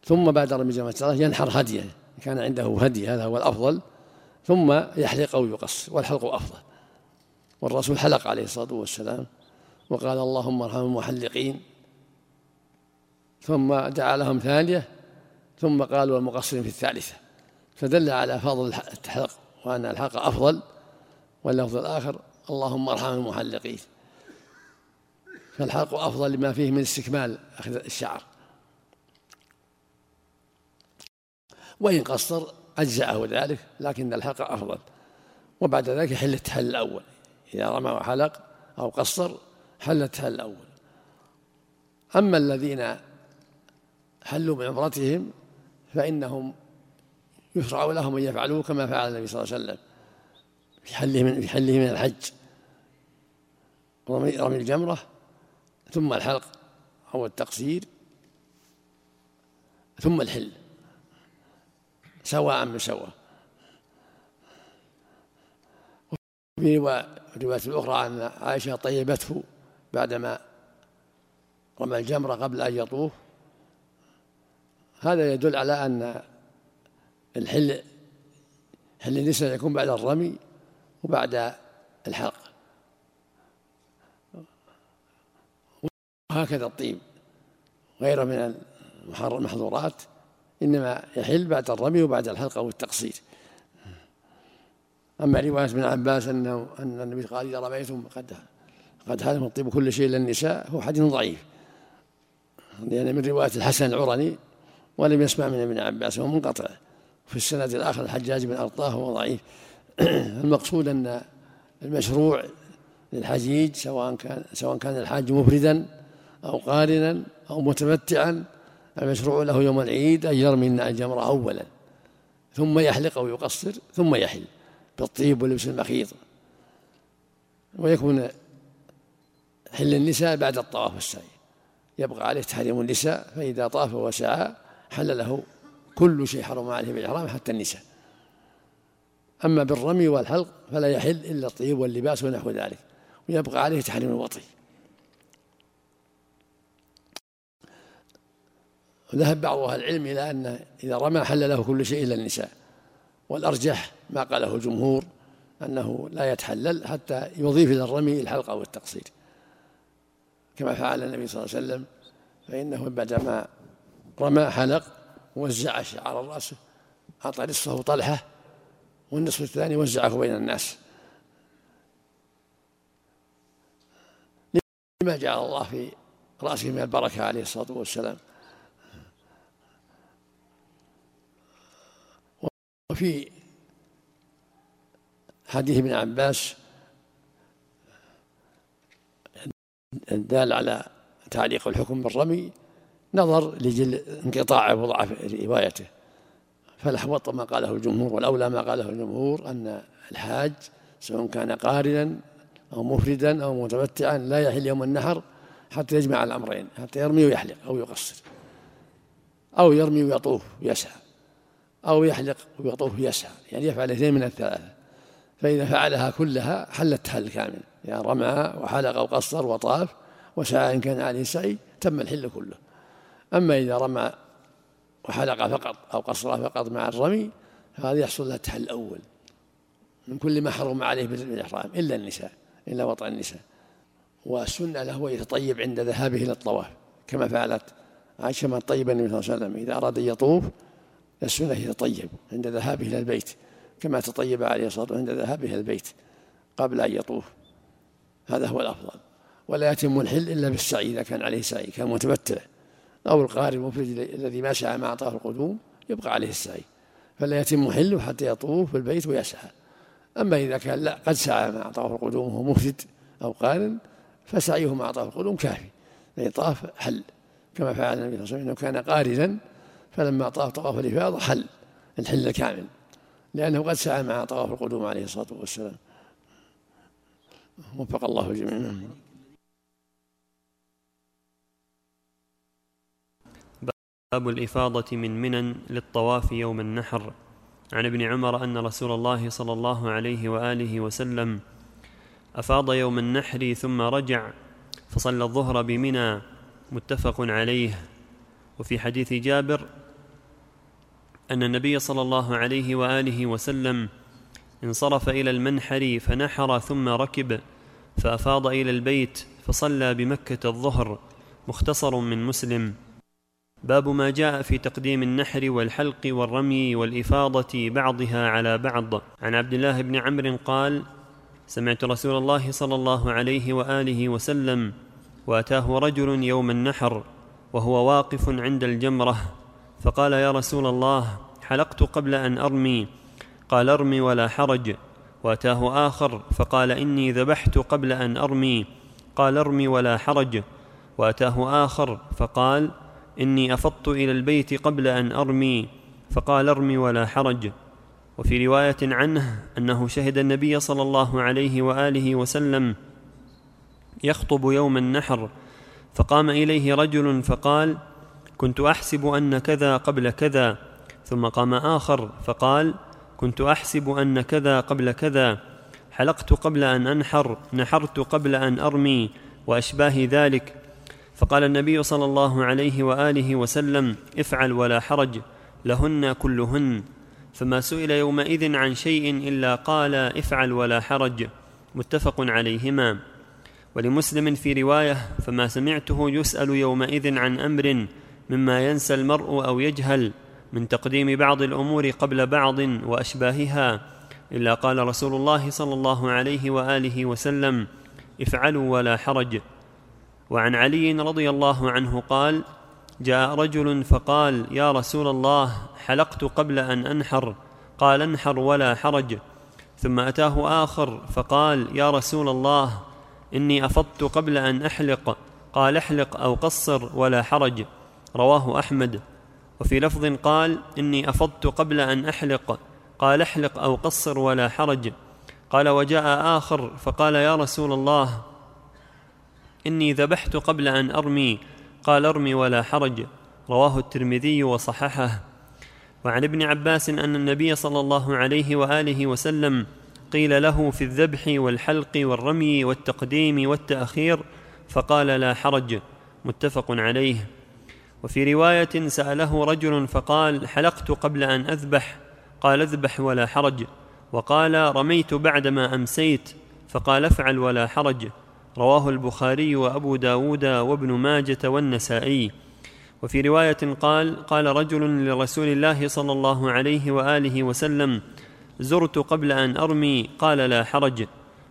ثم بعد رمي جمرة العقبة ينحر هديه كان عنده هدي هذا هو الأفضل. ثم يحلق أو يقص والحلق أفضل. والرسول حلق عليه الصلاة والسلام وقال اللهم ارحم المحلقين. ثم دعا لهم ثانية ثم قال والمقصرين في الثالثة. فدل على فضل الحلق وأن الحلق أفضل واللفظ الآخر اللهم ارحم المحلقين. فالحلق أفضل لما فيه من استكمال أخذ الشعر. وإن قصر أجزأه ذلك لكن الحلق أفضل. وبعد ذلك يحل التحل الأول. إذا رمى وحلق أو قصر حل التحل الأول. أما الذين حلوا بعمرتهم فإنهم يشرع لهم أن يفعلوا كما فعل النبي صلى الله عليه وسلم في حله من في حله من الحج. رمي, رمي الجمرة ثم الحلق أو التقصير ثم الحل سواء بسواء وفي الرواية الأخرى أن عائشة طيبته بعدما رمى الجمرة قبل أن يطوف هذا يدل على أن الحل حل النساء يكون بعد الرمي وبعد الحلق. وهكذا الطيب. غيره من المحظورات إنما يحل بعد الرمي وبعد الحلق أو التقصير. أما رواية ابن عباس أنه أن النبي قال إذا رميتم قد قد حلم الطيب كل شيء إلا النساء هو حديث ضعيف. لأن من رواية الحسن العرني ولم يسمع من ابن عباس وهو منقطع. في السند الآخر الحجاج بن أرطاه وهو ضعيف. [CLEARS THROAT] المقصود أن المشروع للحجيج سواء كان سواء كان الحاج مفردا أو قارنا أو متمتعا المشروع له يوم العيد أن يرمي الجمرة أولا. ثم يحلق أو يقصر ثم يحل بالطيب ولبس المخيط. ويكون حل النساء بعد الطواف والسعي يبقى عليه تحريم النساء فإذا طاف وسعى حل له كل شيء حرم عليه بالإحرام حتى النساء. أما بالرمي والحلق فلا يحل إلا الطيب واللباس ونحو ذلك ويبقى عليه تحريم الوطي. وذهب بعض أهل العلم إلى أن إذا رمى حل له كل شيء إلا النساء والأرجح ما قاله الجمهور أنه لا يتحلل حتى يضيف إلى الرمي الحلقة والتقصير كما فعل النبي صلى الله عليه وسلم فإنه بعدما رمى حلق وزع شعر رأسه أعطى نصفه طلحة والنصف الثاني وزعه بين الناس. لما جعل الله في رأسه من البركة عليه الصلاة والسلام. وفي حديث ابن عباس الدال على تعليق الحكم بالرمي نظر لجل انقطاعه وضعف روايته. فالأحوط ما قاله الجمهور والأولى ما قاله الجمهور أن الحاج سواء كان قارنا أو مفردا أو متمتعا لا يحل يوم النحر حتى يجمع الأمرين حتى يرمي ويحلق أو يقصر أو يرمي ويطوف ويسعى أو يحلق ويطوف ويسعى. يعني يفعل اثنين من الثلاثة. فإذا فعلها كلها حل التحل كامل. يعني رمى وحلق وقصر وطاف وسعى إن كان عليه سعي تم الحل كله. أما إذا رمى وحلق فقط أو قصر فقط مع الرمي فهذا يحصل له التحل الأول. من كل ما حرم عليه بالإحرام إلا النساء إلا وطأ النساء. والسنة له يتطيب عند ذهابه إلى الطواف كما فعلت عائشة من طيب النبي صلى الله عليه وسلم. إذا أراد أن يطوف السنة يتطيب عند ذهابه إلى البيت كما تطيب عليه الصلاة والسلام عند ذهابه إلى البيت قبل أن يطوف. هذا هو الأفضل. ولا يتم الحل إلا بالسعي إذا كان عليه سعي كان متمتع أو القارئ المفرد الذي ما سعى مع طواف القدوم يبقى عليه السعي. فلا يتم حله حتى يطوف في البيت ويسعى. أما إذا كان لا قد سعى مع طواف القدوم وهو مفرد أو قارن فسعيه مع طواف القدوم كافي. يعني طاف حل. كما فعل النبي صلى الله عليه وسلم إنه كان قارنا فلما طاف طواف الإفاضة حل الحل الكامل لأنه قد سعى مع طواف القدوم عليه الصلاة والسلام. وفق الله الجميع باب الإفاضة من منى للطواف يوم النحر. عن ابن عمر أن رسول الله صلى الله عليه وآله وسلم أفاض يوم النحر ثم رجع فصلى الظهر بمنى متفق عليه. وفي حديث جابر أن النبي صلى الله عليه وآله وسلم انصرف إلى المنحر فنحر ثم ركب فأفاض إلى البيت فصلى بمكة الظهر مختصر من مسلم. باب ما جاء في تقديم النحر والحلق والرمي والإفاضة بعضها على بعض. عن عبد الله بن عمرو قال سمعت رسول الله صلى الله عليه وآله وسلم وأتاه رجل يوم النحر وهو واقف عند الجمرة فقال يا رسول الله حلقت قبل أن أرمي. قال أرمي ولا حرج. وأتاه آخر فقال إني ذبحت قبل أن أرمي. قال أرمي ولا حرج. وأتاه آخر فقال إني أفضت إلى البيت قبل أن أرمي فقال ارمي ولا حرج. وفي رواية عنه أنه شهد النبي صلى الله عليه وآله وسلم يخطب يوم النحر فقام إليه رجل فقال كنت أحسب أن كذا قبل كذا. ثم قام آخر فقال كنت أحسب أن كذا قبل كذا. حلقت قبل أن أنحر نحرت قبل أن أرمي وأشباه ذلك. فقال النبي صلى الله عليه وآله وسلم افعل ولا حرج لهن كلهن. فما سئل يومئذ عن شيء إلا قال افعل ولا حرج. متفق عليهما. ولمسلم في رواية فما سمعته يسأل يومئذ عن أمر مما ينسى المرء أو يجهل من تقديم بعض الأمور قبل بعض وأشباهها. إلا قال رسول الله صلى الله عليه وآله وسلم افعلوا ولا حرج. وعن علي رضي الله عنه قال جاء رجل فقال يا رسول الله حلقت قبل أن أنحر. قال انحر ولا حرج. ثم أتاه آخر فقال يا رسول الله إني أفضت قبل أن أحلق. قال احلق أو قصر ولا حرج. رواه أحمد. وفي لفظ قال إني أفضت قبل أن أحلق. قال احلق أو قصر ولا حرج. قال وجاء آخر فقال يا رسول الله إني ذبحت قبل أن أرمي. قال ارمي ولا حرج. رواه الترمذي وصححه. وعن ابن عباس أن النبي صلى الله عليه وآله وسلم قيل له في الذبح والحلق والرمي والتقديم والتأخير فقال لا حرج. متفق عليه. وفي رواية سأله رجل فقال حلقت قبل أن أذبح. قال اذبح ولا حرج. وقال رميت بعدما أمسيت. فقال افعل ولا حرج. رواه البخاري وأبو داود وابن ماجة والنسائي. وفي رواية قال قال رجل لرسول الله صلى الله عليه وآله وسلم زرت قبل أن أرمي قال لا حرج.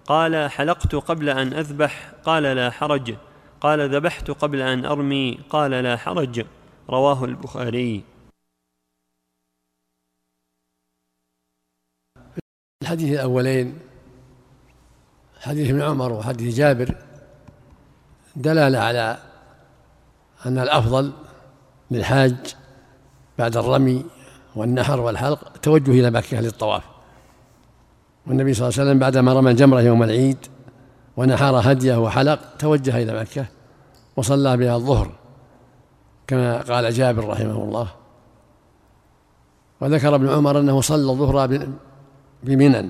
قال حلقت قبل أن أذبح قال لا حرج. قال ذبحت قبل أن أرمي قال لا حرج. رواه البخاري. الحديث الأولين حديث ابن عمر وحديث جابر دلالة على أن الأفضل للحاج بعد الرمي والنحر والحلق التوجه إلى مكة للطواف. والنبي صلى الله عليه وسلم بعدما رمى الجمرة يوم العيد ونحر هديه وحلق توجه إلى مكة وصلى بها الظهر كما قال جابر رحمه الله. وذكر ابن عمر أنه صلى الظهر بمنن.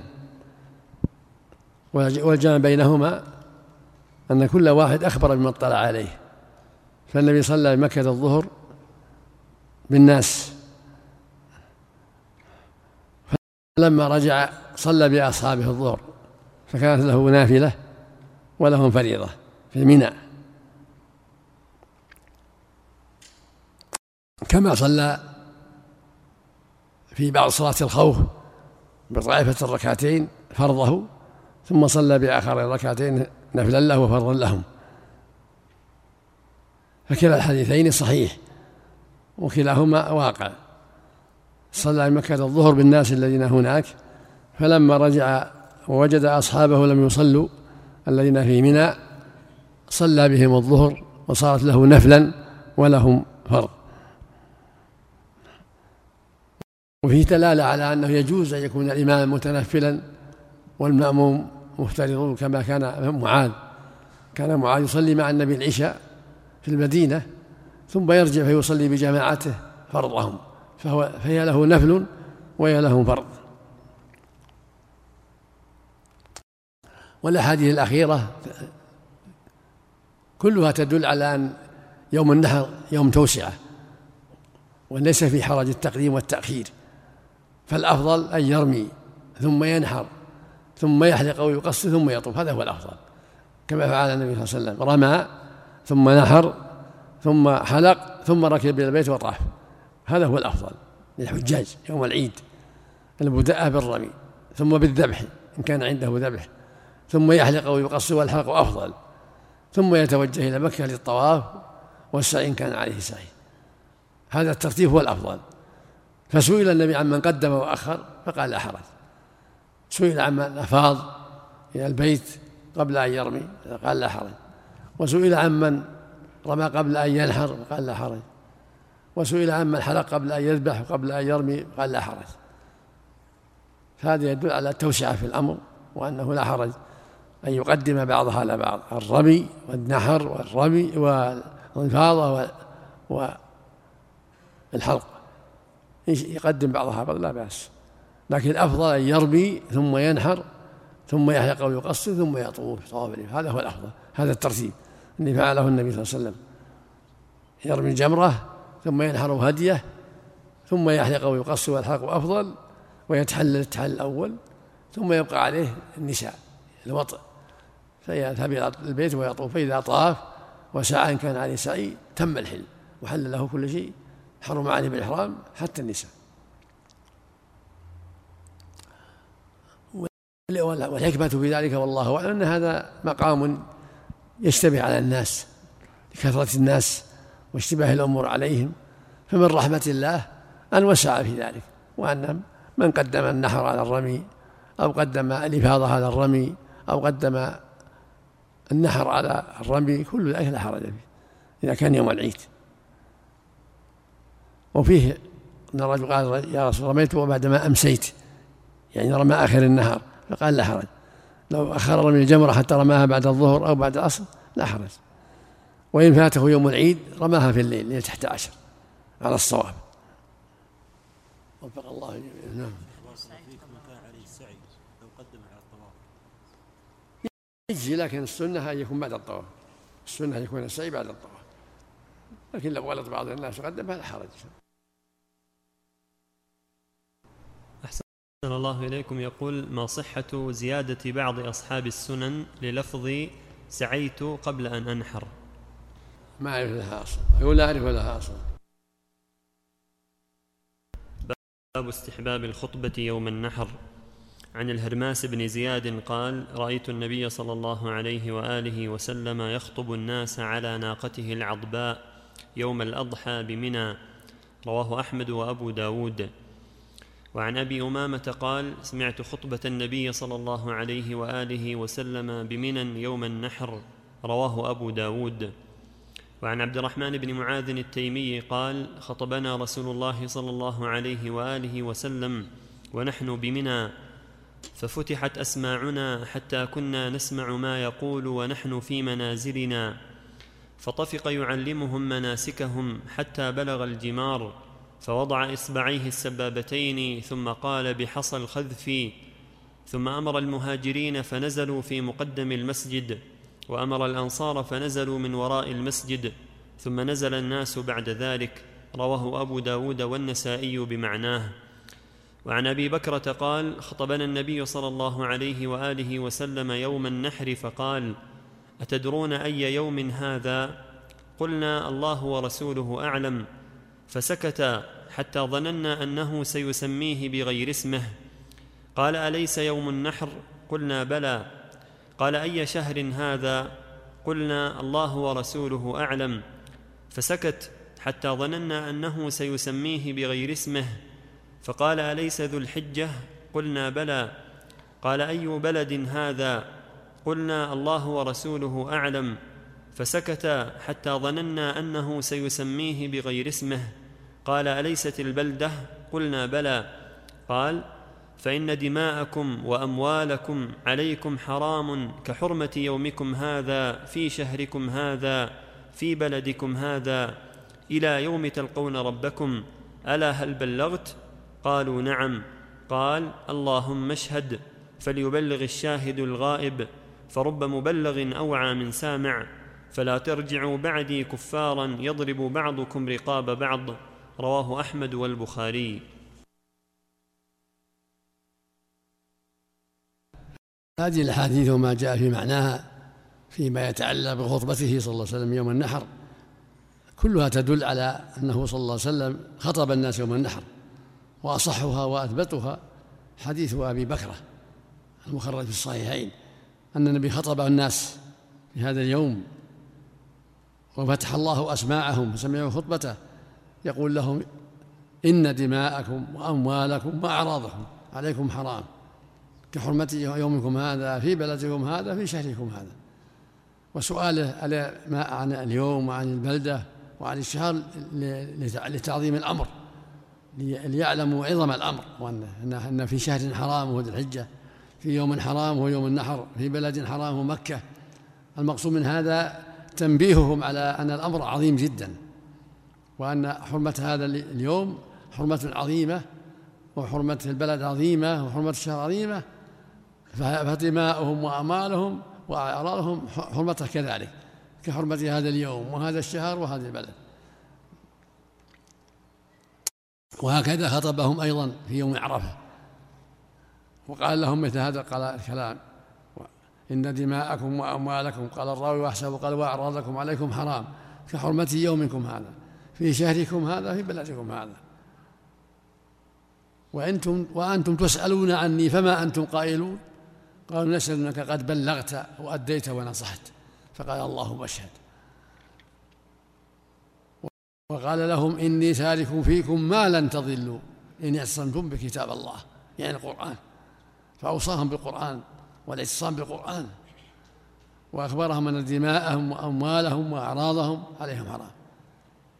والجمع بينهما أن كل واحد أخبر بما اطلع عليه. فالنبي صلى بمكة الظهر بالناس. فلما رجع صلى بأصحابه الظهر فكانت له نافلة ولهم فريضة في منى. كما صلى في بعض صلاة الخوف بطائفة الركعتين فرضه ثم صلى بآخر الركعتين نفلا له وفرضا لهم. فكلا الحديثين صحيح وكلاهما واقع. صلى مكة الظهر بالناس الذين هناك فلما رجع ووجد أصحابه لم يصلوا الذين في منى صلى بهم الظهر وصارت له نفلا ولهم فرض. وفيه دلالة على أنه يجوز أن يكون الإمام متنفلا والمأموم مفترض كما كان معاذ. كان معاذ يصلي مع النبي العشاء في المدينة ثم يرجع فيصلي بجماعته فرضهم. فهو فهي له نفل وهي له فرض. والأحاديث الأخيرة كلها تدل على أن يوم النحر يوم توسعة وليس في حرج التقديم والتأخير. فالأفضل أن يرمي ثم ينحر. ثم يحلق أو يقص ثم يطوف. هذا هو الأفضل. كما فعل النبي صلى الله عليه وسلم. رمى ثم نحر ثم حلق ثم ركب إلى البيت وطاف. هذا هو الأفضل. للحجاج يوم العيد. البداءة بالرمي ثم بالذبح إن كان عنده ذبح. ثم يحلق أو يقص والحلق أفضل. ثم يتوجه إلى مكة للطواف والسعي إن كان عليه سعي. هذا الترتيب هو الأفضل. فسئل النبي عمن قدم وأخر فقال لا حرج. سئل عمن أفاض إلى البيت قبل أن يرمي قال لا حرج. وسئل عمن رمى قبل أن ينحر قال لا حرج. وسئل عمن حلق قبل أن يذبح قبل أن يرمي قال لا حرج. فهذا يدل على التوسعة في الأمر وأنه لا حرج. أن يقدم بعضها على بعض الرمي والنحر والرمي والإفاضة والحلق يقدم بعضها؟ بعض لا بأس. لكن الأفضل أن يرمي ثم ينحر ثم يحلق أو يقصر ثم يطوف طواف هذا هو الأفضل. هذا الترتيب. الذي فعله النبي صلى الله عليه وسلم. يرمي الجمرة ثم ينحر هديه ثم يحلق أو يقصر والحلق أفضل ويتحلل التحلل الأول ثم يبقى عليه النساء الوطء فيذهب إلى البيت ويطوف. فإذا طاف وسعى إن كان عليه سعي تم الحل. وحل له كل شيء. حرم عليه بالإحرام حتى النساء. والحكمة في ذلك والله أعلم أن هذا مقام يشتبه على الناس لكثرة الناس واشتباه الأمور عليهم فمن رحمة الله أن وسع في ذلك وأن من قدم النحر على الرمي أو قدم الإفاضة على الرمي أو قدم النحر على الرمي كل ذلك لا حرج فيه إذا كان يوم العيد. وفيه أن الرجل قال يا رسول رميت وبعدما أمسيت يعني رمى آخر النهار. فقال لا حرج. لو أخر رمي الجمرة حتى رماها بعد الظهر أو بعد العصر لا حرج. وإن فاته يوم العيد رماها في الليل ليلة 11 على الصواب. وفق الله نعم. يجزي لكن السنة أن يكون بعد الطواف. السنة أن يكون السعي بعد الطواف. لكن لو غلط بعض الناس وقدم فلا حرج. أحسن الله إليكم. يقول ما صحة زيادة بعض أصحاب السنن للفظ سعيت قبل أن أنحر؟ ما أعرف لها أصل. يقول لا أعرف لها أصل. باب استحباب الخطبة يوم النحر. عن الهرماس بن زياد قال رأيت النبي صلى الله عليه وآله وسلم يخطب الناس على ناقته العضباء يوم الأضحى بمنى. رواه أحمد وأبو داود. وعن أبي أمامة قال سمعت خطبة النبي صلى الله عليه وآله وسلم بمنى يوم النحر رواه أبو داود. وعن عبد الرحمن بن معاذ التيمي قال خطبنا رسول الله صلى الله عليه وآله وسلم ونحن بمنى ففتحت أسماعنا حتى كنا نسمع ما يقول ونحن في منازلنا فطفق يعلمهم مناسكهم حتى بلغ الجمار. فوضع إصبعيه السبابتين ثم قال بحصى الخذف ثم أمر المهاجرين فنزلوا في مقدم المسجد وأمر الأنصار فنزلوا من وراء المسجد ثم نزل الناس بعد ذلك. رواه أبو داود والنسائي بمعناه. وعن أبي بكرة قال خطبنا النبي صلى الله عليه وآله وسلم يوم النحر فقال أتدرون أي يوم هذا؟ قلنا الله ورسوله أعلم. فسكت حتى ظننا أنه سيسميه بغير اسمه. قال أليس يوم النحر؟ قلنا بلى. قال أي شهر هذا؟ قلنا الله ورسوله أعلم. فسكت حتى ظننا أنه سيسميه بغير اسمه. فقال أليس ذو الحجة؟ قلنا بلى. قال أي بلد هذا؟ قلنا الله ورسوله أعلم. فسكت حتى ظننا أنه سيسميه بغير اسمه. قال أليست البلدة؟ قلنا بلى. قال فإن دماءكم وأموالكم عليكم حرام كحرمة يومكم هذا في شهركم هذا في بلدكم هذا إلى يوم تلقون ربكم. ألا هل بلغت؟ قالوا نعم. قال اللهم اشهد فليبلغ الشاهد الغائب فرب مبلغ أوعى من سامع فلا ترجعوا بعدي كفارا يضرب بعضكم رقاب بعض. رواه أحمد والبخاري. هذه الأحاديث وما جاء في معناها فيما يتعلق بخطبته صلى الله عليه وسلم يوم النحر كلها تدل على أنه صلى الله عليه وسلم خطب الناس يوم النحر وأصحها وأثبتها حديث أبي بكره المخرج في الصحيحين أن النبي خطب الناس في هذا اليوم وفتح الله اسماعهم فسمعوا خطبته يقول لهم إن دماءكم وأموالكم وأعراضكم عليكم حرام كحرمة يومكم هذا في بلدكم هذا في شهركم هذا. وسؤاله ما عن اليوم وعن البلدة وعن الشهر لتعظيم الأمر ليعلموا عظم الأمر وأن أن في شهر حرام وهو الحجة في يوم حرام وهو يوم النحر في بلد حرام وهو مكة المقصود من هذا تنبيههم على أن الأمر عظيم جدا. وأن حرمة هذا اليوم حرمة عظيمة وحرمة البلد عظيمة وحرمة الشهر عظيمة فدماؤهم وأمالهم وأعراضهم حرمته كذلك كحرمة هذا اليوم وهذا الشهر وهذا البلد. وهكذا خطبهم أيضا في يوم عرفة. وقال لهم مثل هذا الكلام إن دماءكم وأموالكم قال الراوي وأحسب قال وأعراضكم عليكم حرام كحرمة يومكم هذا. في شهركم هذا في بلدكم هذا. وأنتم وأنتم تسألون عني فما أنتم قائلون؟ قالوا نسأل أنك قد بلغت وأديت ونصحت. فقال اللهم اشهد. وقال لهم إني تارك فيكم ما لن تضلوا إن اعتصمتم بكتاب الله يعني القرآن. فأوصاهم بالقرآن والاعتصام بالقرآن وأخبرهم أن دماءهم وأموالهم وأعراضهم عليهم حرام.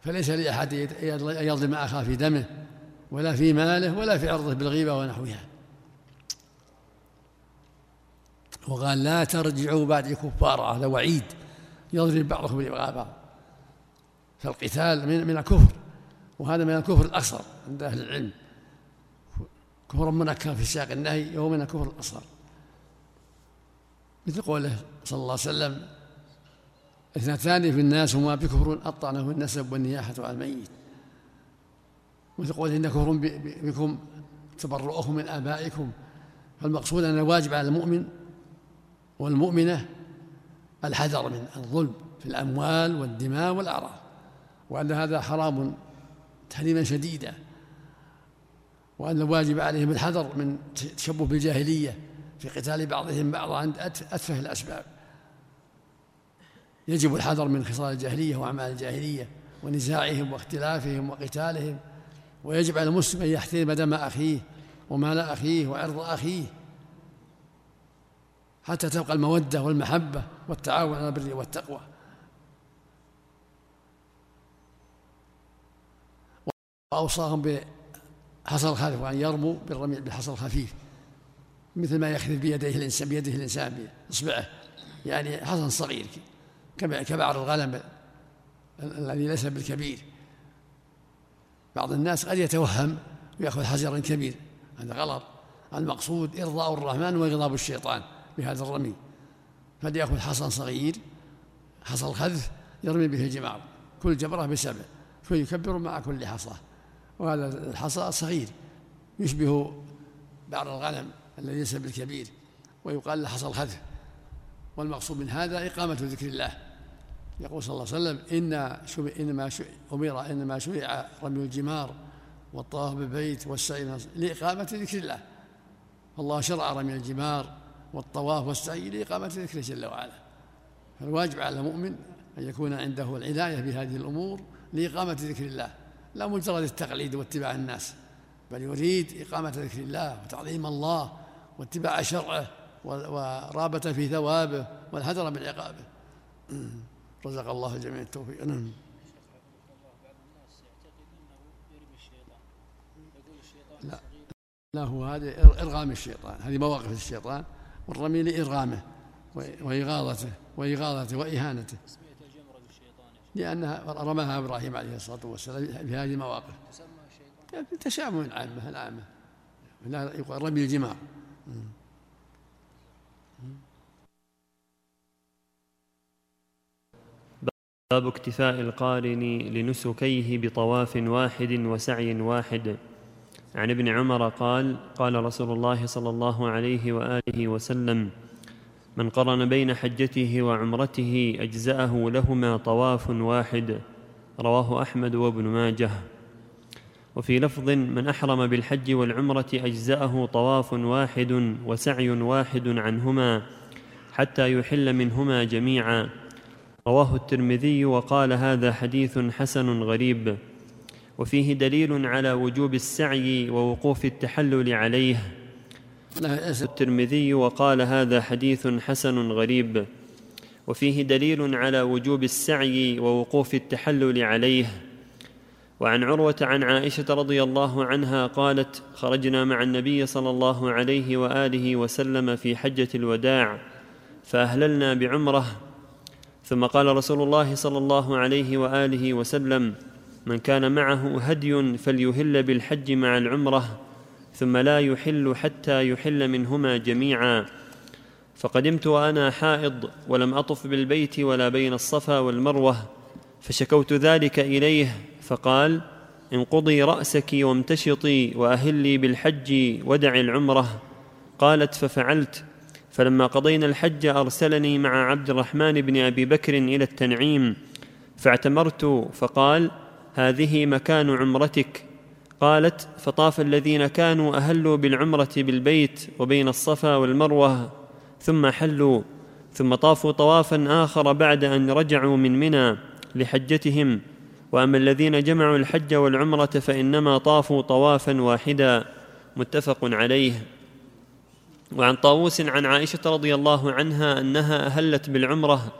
فليس لأحد أن يظلم أخاه في دمه ولا في ماله ولا في عرضه بالغيبة ونحوها. وقال لا ترجعوا بعد كفارا هذا وعيد يضرب بعضكم بعض. فالقتال من من الكفر وهذا من الكفر الأصغر عند أهل العلم. كفر منكر في سياق النهي وهو من الكفر الأصغر. مثل قوله صلى الله عليه وسلم اثنتان في الناس هما بكفر الطعن في النسب والنياحة على الميت. مثل قوله إن كفر بكم تبرؤكم من آبائكم. فالمقصود أن الواجب على المؤمن والمؤمنة الحذر من الظلم في الأموال والدماء والأعراض وأن هذا حرام تحريما شديدا وأن الواجب عليهم الحذر من تشبه بالجاهلية في قتال بعضهم بعضا عند أتفه الأسباب. يجب الحذر من خصال الجاهلية وأعمال الجاهلية ونزاعهم واختلافهم وقتالهم ويجب على المسلم أن يحترم دم أخيه ومال أخيه وعرض أخيه حتى تبقى المودة والمحبة والتعاون على البر والتقوى وأوصاهم بحصر خفيف وأن يرموا بالرمي بالحصر الخفيف مثل ما يخذل بيديه الإنسان بيده الإنسان بإصبعه يعني حصن صغير كي. كبعر الغنم الذي ليس بالكبير. بعض الناس قد يتوهم ويأخذ حجرا كبير. هذا غلط. المقصود إرضاء الرحمن وإغضاب الشيطان بهذا الرمي. فليأخذ حصى صغير حصى الخذف يرمي به الجمار. كل جبرة بسبع. فيكبر مع كل حصى. وهذا الحصى صغير. يشبه بعض الغنم الذي ليس بالكبير. ويقال له حصى الخذف والمقصود من هذا إقامة ذكر الله. يقول صلى الله عليه وسلم إن إنما أمر إنما شرع رمي الجمار والطواف بالبيت والسعي لإقامة ذكر الله. فالله شرع رمي الجمار والطواف والسعي لإقامة ذكره جل وعلا. فالواجب على المؤمن أن يكون عنده العناية بهذه الأمور لإقامة ذكر الله. لا مجرد التقليد واتباع الناس بل يريد إقامة ذكر الله وتعظيم الله واتباع شرعه ورابة في ثوابه والهدر من عقابه. رزق الله الجميع التوفيق نعم لا لا هو هذا إرغام الشيطان هذه مواقف الشيطان والرمي لإرغامه وإغاظته وإغاظته وإهانته لأنها رماها إبراهيم عليه الصلاة والسلام في هذه المواقف تشابه عامة العامة لا يقال رمي الجمار باب اكتفاء القارن لنسكيه بطواف واحد وسعي واحد. عن ابن عمر قال قال رسول الله صلى الله عليه وآله وسلم من قرن بين حجته وعمرته أجزأه لهما طواف واحد. رواه أحمد وابن ماجه. وفي لفظ من أحرم بالحج والعمرة أجزأه طواف واحد وسعي واحد عنهما حتى يحل منهما جميعا. رواه الترمذي وقال هذا حديث حسن غريب وفيه دليل على وجوب السعي ووقوف التحلل عليه. الترمذي وقال هذا حديث حسن غريب وفيه دليل على وجوب السعي ووقوف التحلل عليه. وعن عروة عن عائشة رضي الله عنها قالت خرجنا مع النبي صلى الله عليه وآله وسلم في حجة الوداع فأهللنا بعمرة ثم قال رسول الله صلى الله عليه وآله وسلم من كان معه هدي فليهل بالحج مع العمرة ثم لا يحل حتى يحل منهما جميعا. فقدمت وأنا حائض ولم أطف بالبيت ولا بين الصفا والمروة فشكوت ذلك إليه فقال انقضي رأسك وامتشطي وأهلي بالحج ودعي العمرة. قالت ففعلت. فلما قضينا الحج أرسلني مع عبد الرحمن بن أبي بكر إلى التنعيم فاعتمرت فقال هذه مكان عمرتك. قالت فطاف الذين كانوا أهلوا بالعمرة بالبيت وبين الصفا والمروة ثم حلوا ثم طافوا طوافا آخر بعد أن رجعوا من منى لحجتهم وأما الذين جمعوا الحج والعمرة فإنما طافوا طوافا واحدا. متفق عليه. وعن طاووس عن عائشة رضي الله عنها أنها اهلت بالعمرة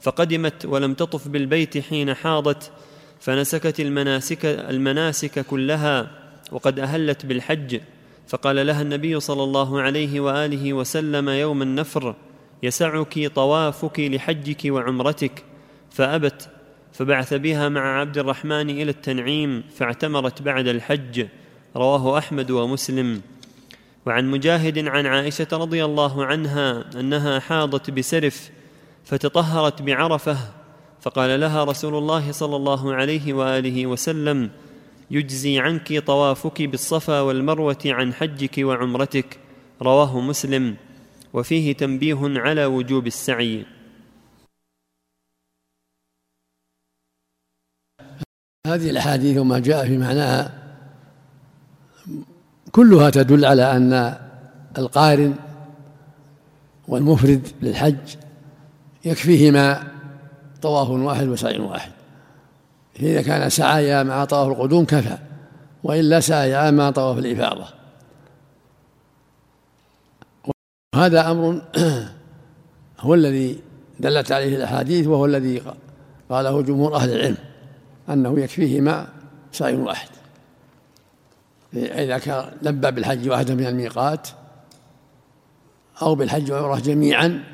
فقدمت ولم تطف بالبيت حين حاضت فنسكت المناسك المناسك كلها وقد أهلت بالحج. فقال لها النبي صلى الله عليه وآله وسلم يوم النفر يسعك طوافك لحجك وعمرتك. فأبت فبعث بها مع عبد الرحمن إلى التنعيم فاعتمرت بعد الحج. رواه أحمد ومسلم. وعن مجاهد عن عائشة رضي الله عنها أنها حاضت بسرف فتطهرت بعرفة فقال لها رسول الله صلى الله عليه وآله وسلم يجزي عنك طوافك بالصفا والمروة عن حجك وعمرتك رواه مسلم وفيه تنبيه على وجوب السعي. هذه الأحاديث وما جاء في معناها كلها تدل على أن القارن والمفرد للحج يكفيهما طواف واحد وسعي واحد. إذا كان سعيا مع طواف القدوم كفى وإلا سعيا مع طواف الإفاضة. وهذا أمر [CLEARS THROAT] هو الذي دلت عليه الأحاديث وهو الذي قاله جمهور أهل العلم أنه يكفيهما سعي واحد. إذا كان لبى بالحج واحدة من الميقات أو بالحج والعمرة جميعا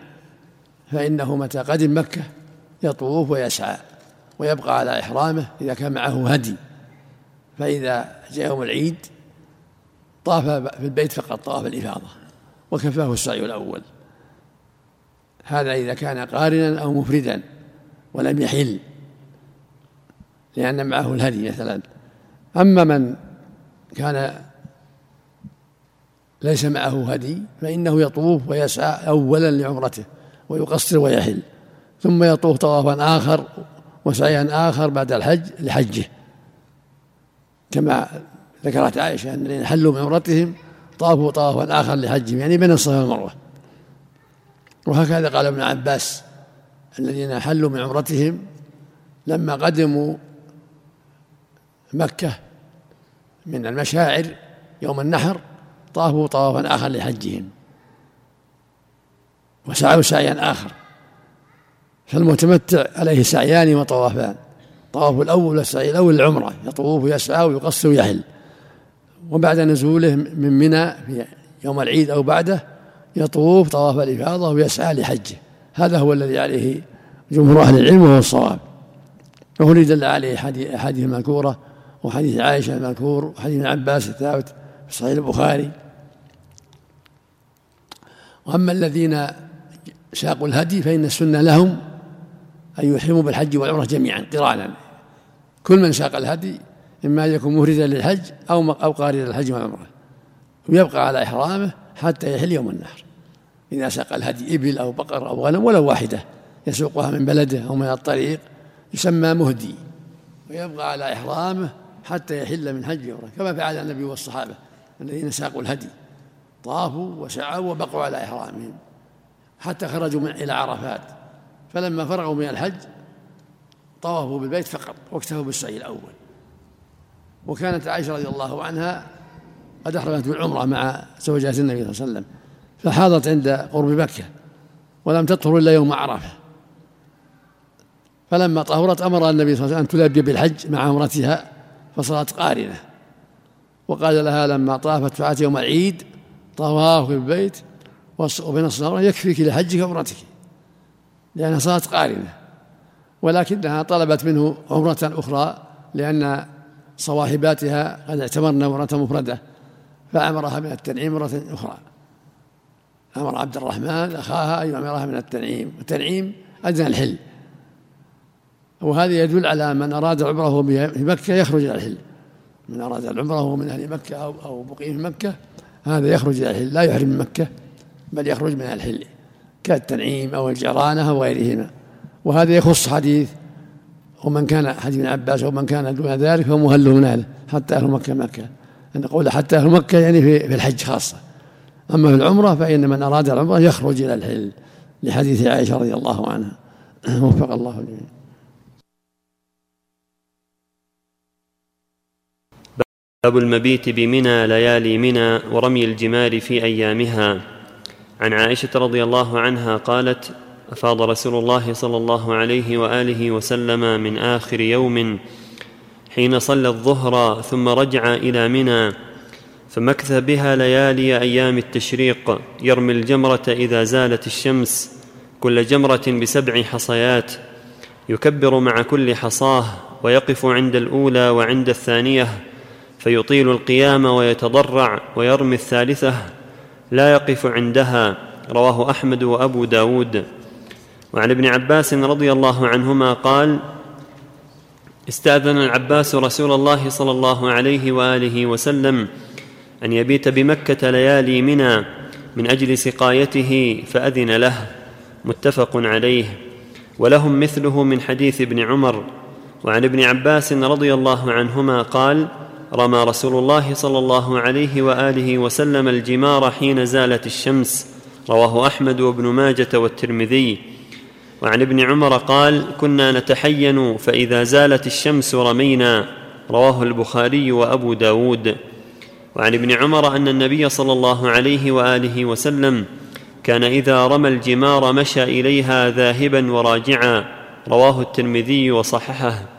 فإنه متى قدم مكة يطوف ويسعى ويبقى على إحرامه إذا كان معه هدي. فإذا جاء يوم العيد طاف في البيت فقط طواف الإفاضة وكفاه السعي الأول. هذا إذا كان قارنا أو مفردا ولم يحل لأن معه الهدي مثلا. أما من كان ليس معه هدي فإنه يطوف ويسعى أولا لعمرته ويقصر ويحل ثم يطوف طوافا آخر وسعيا آخر بعد الحج لحجه. كما ذكرت عائشة أن الذين حلوا من عمرتهم طافوا طوافا آخر لحجهم يعني بين الصفا والمروة وهكذا قال ابن عباس الذين حلوا من عمرتهم لما قدموا مكة من المشاعر يوم النحر طافوا طوافا آخر لحجهم. وسعوا سعيا آخر. فالمتمتع عليه سعيان وطوافان. طواف الأول والسعي الأول العمرة. يطوف ويسعى ويقص ويحل. وبعد نزوله من منى في يوم العيد أو بعده يطوف طواف الإفاضة ويسعى لحجه. هذا هو الذي عليه جمهور أهل العلم وهو الصواب. وهو اللي دل عليه أحاديث المذكورة وحديث عائشة المذكور وحديث ابن عباس الثابت في صحيح البخاري. وأما الذين ساقوا الهدي فإن السنة لهم أن يحرموا بالحج والعمرة جميعا قرانا كل من ساق الهدي إما أن يكون مهردا للحج أو أو قارنا للحج والعمرة. ويبقى على إحرامه حتى يحل يوم النحر. إذا ساق الهدي إبل أو بقر أو غنم ولو واحدة يسوقها من بلده أو من الطريق يسمى مهدي. ويبقى على إحرامه حتى يحل من حج عمره كما فعل النبي والصحابة الذين ساقوا الهدي. طافوا وسعوا وبقوا على إحرامهم حتى خرجوا من إلى عرفات. فلما فرغوا من الحج طوفوا بالبيت فقط واكتفوا بالسعي الأول. وكانت عائشة رضي الله عنها قد أحرمت بالعمرة مع زوجات النبي صلى الله عليه وسلم فحاضت عند قرب مكة ولم تطهر إلا يوم عرفة. فلما طهرت أمر النبي صلى الله عليه وسلم أن تلبي بالحج مع عمرتها فصارت قارنة. وقال لها لما طافت فعلت يوم العيد طواف في البيت وبين الصلاة يكفيك لحجك وعمرتك. لأنها صارت قارنة. ولكنها طلبت منه عمرة أخرى لأن صواحباتها قد اعتمرن عمرة مفردة فأمرها من التنعيم مرة أخرى. أمر عبد الرحمن أخاها أن يعمرها من التنعيم. التنعيم أدنى الحل. وهذا يدل على من أراد عمره في مكة يخرج إلى الحل. من أراد العمرة وهو من أهل مكة أو أو مقيم في مكة هذا يخرج إلى الحل. لا يحرم من مكة بل يخرج من الحل كالتنعيم أو الجعرانة أو غيرهما. وهذا يخص حديث ومن كان حديث ابن عباس ومن كان دون ذلك فهو مهله من أهله حتى أهل مكة مكة. أن نقول حتى أهل مكة يعني في الحج خاصة. أما في العمرة فإن من أراد العمرة يخرج إلى الحل. لحديث عائشة رضي الله عنها. [COUGHS] وفق الله الجميع باب المبيت بمنى ليالي منى ورمي الجمار في أيامها. عن عائشة رضي الله عنها قالت أفاض رسول الله صلى الله عليه وآله وسلم من آخر يوم حين صلى الظهر ثم رجع إلى منى فمكث بها ليالي أيام التشريق يرمي الجمرة إذا زالت الشمس كل جمرة بسبع حصيات يكبر مع كل حصاه ويقف عند الأولى وعند الثانية فيطيل القيام ويتضرع ويرمي الثالثة لا يقف عندها. رواه أحمد وأبو داود. وعن ابن عباس رضي الله عنهما قال استأذن العباس رسول الله صلى الله عليه وآله وسلم أن يبيت بمكة ليالي منى من أجل سقايته فأذن له. متفق عليه. ولهم مثله من حديث ابن عمر. وعن ابن عباس رضي الله عنهما قال رمى رسول الله صلى الله عليه وآله وسلم الجمار حين زالت الشمس. رواه أحمد وابن ماجة والترمذي. وعن ابن عمر قال كنا نتحين فإذا زالت الشمس رمينا. رواه البخاري وأبو داود. وعن ابن عمر أن النبي صلى الله عليه وآله وسلم كان إذا رمى الجمار مشى إليها ذاهبا وراجعا. رواه الترمذي وصححه.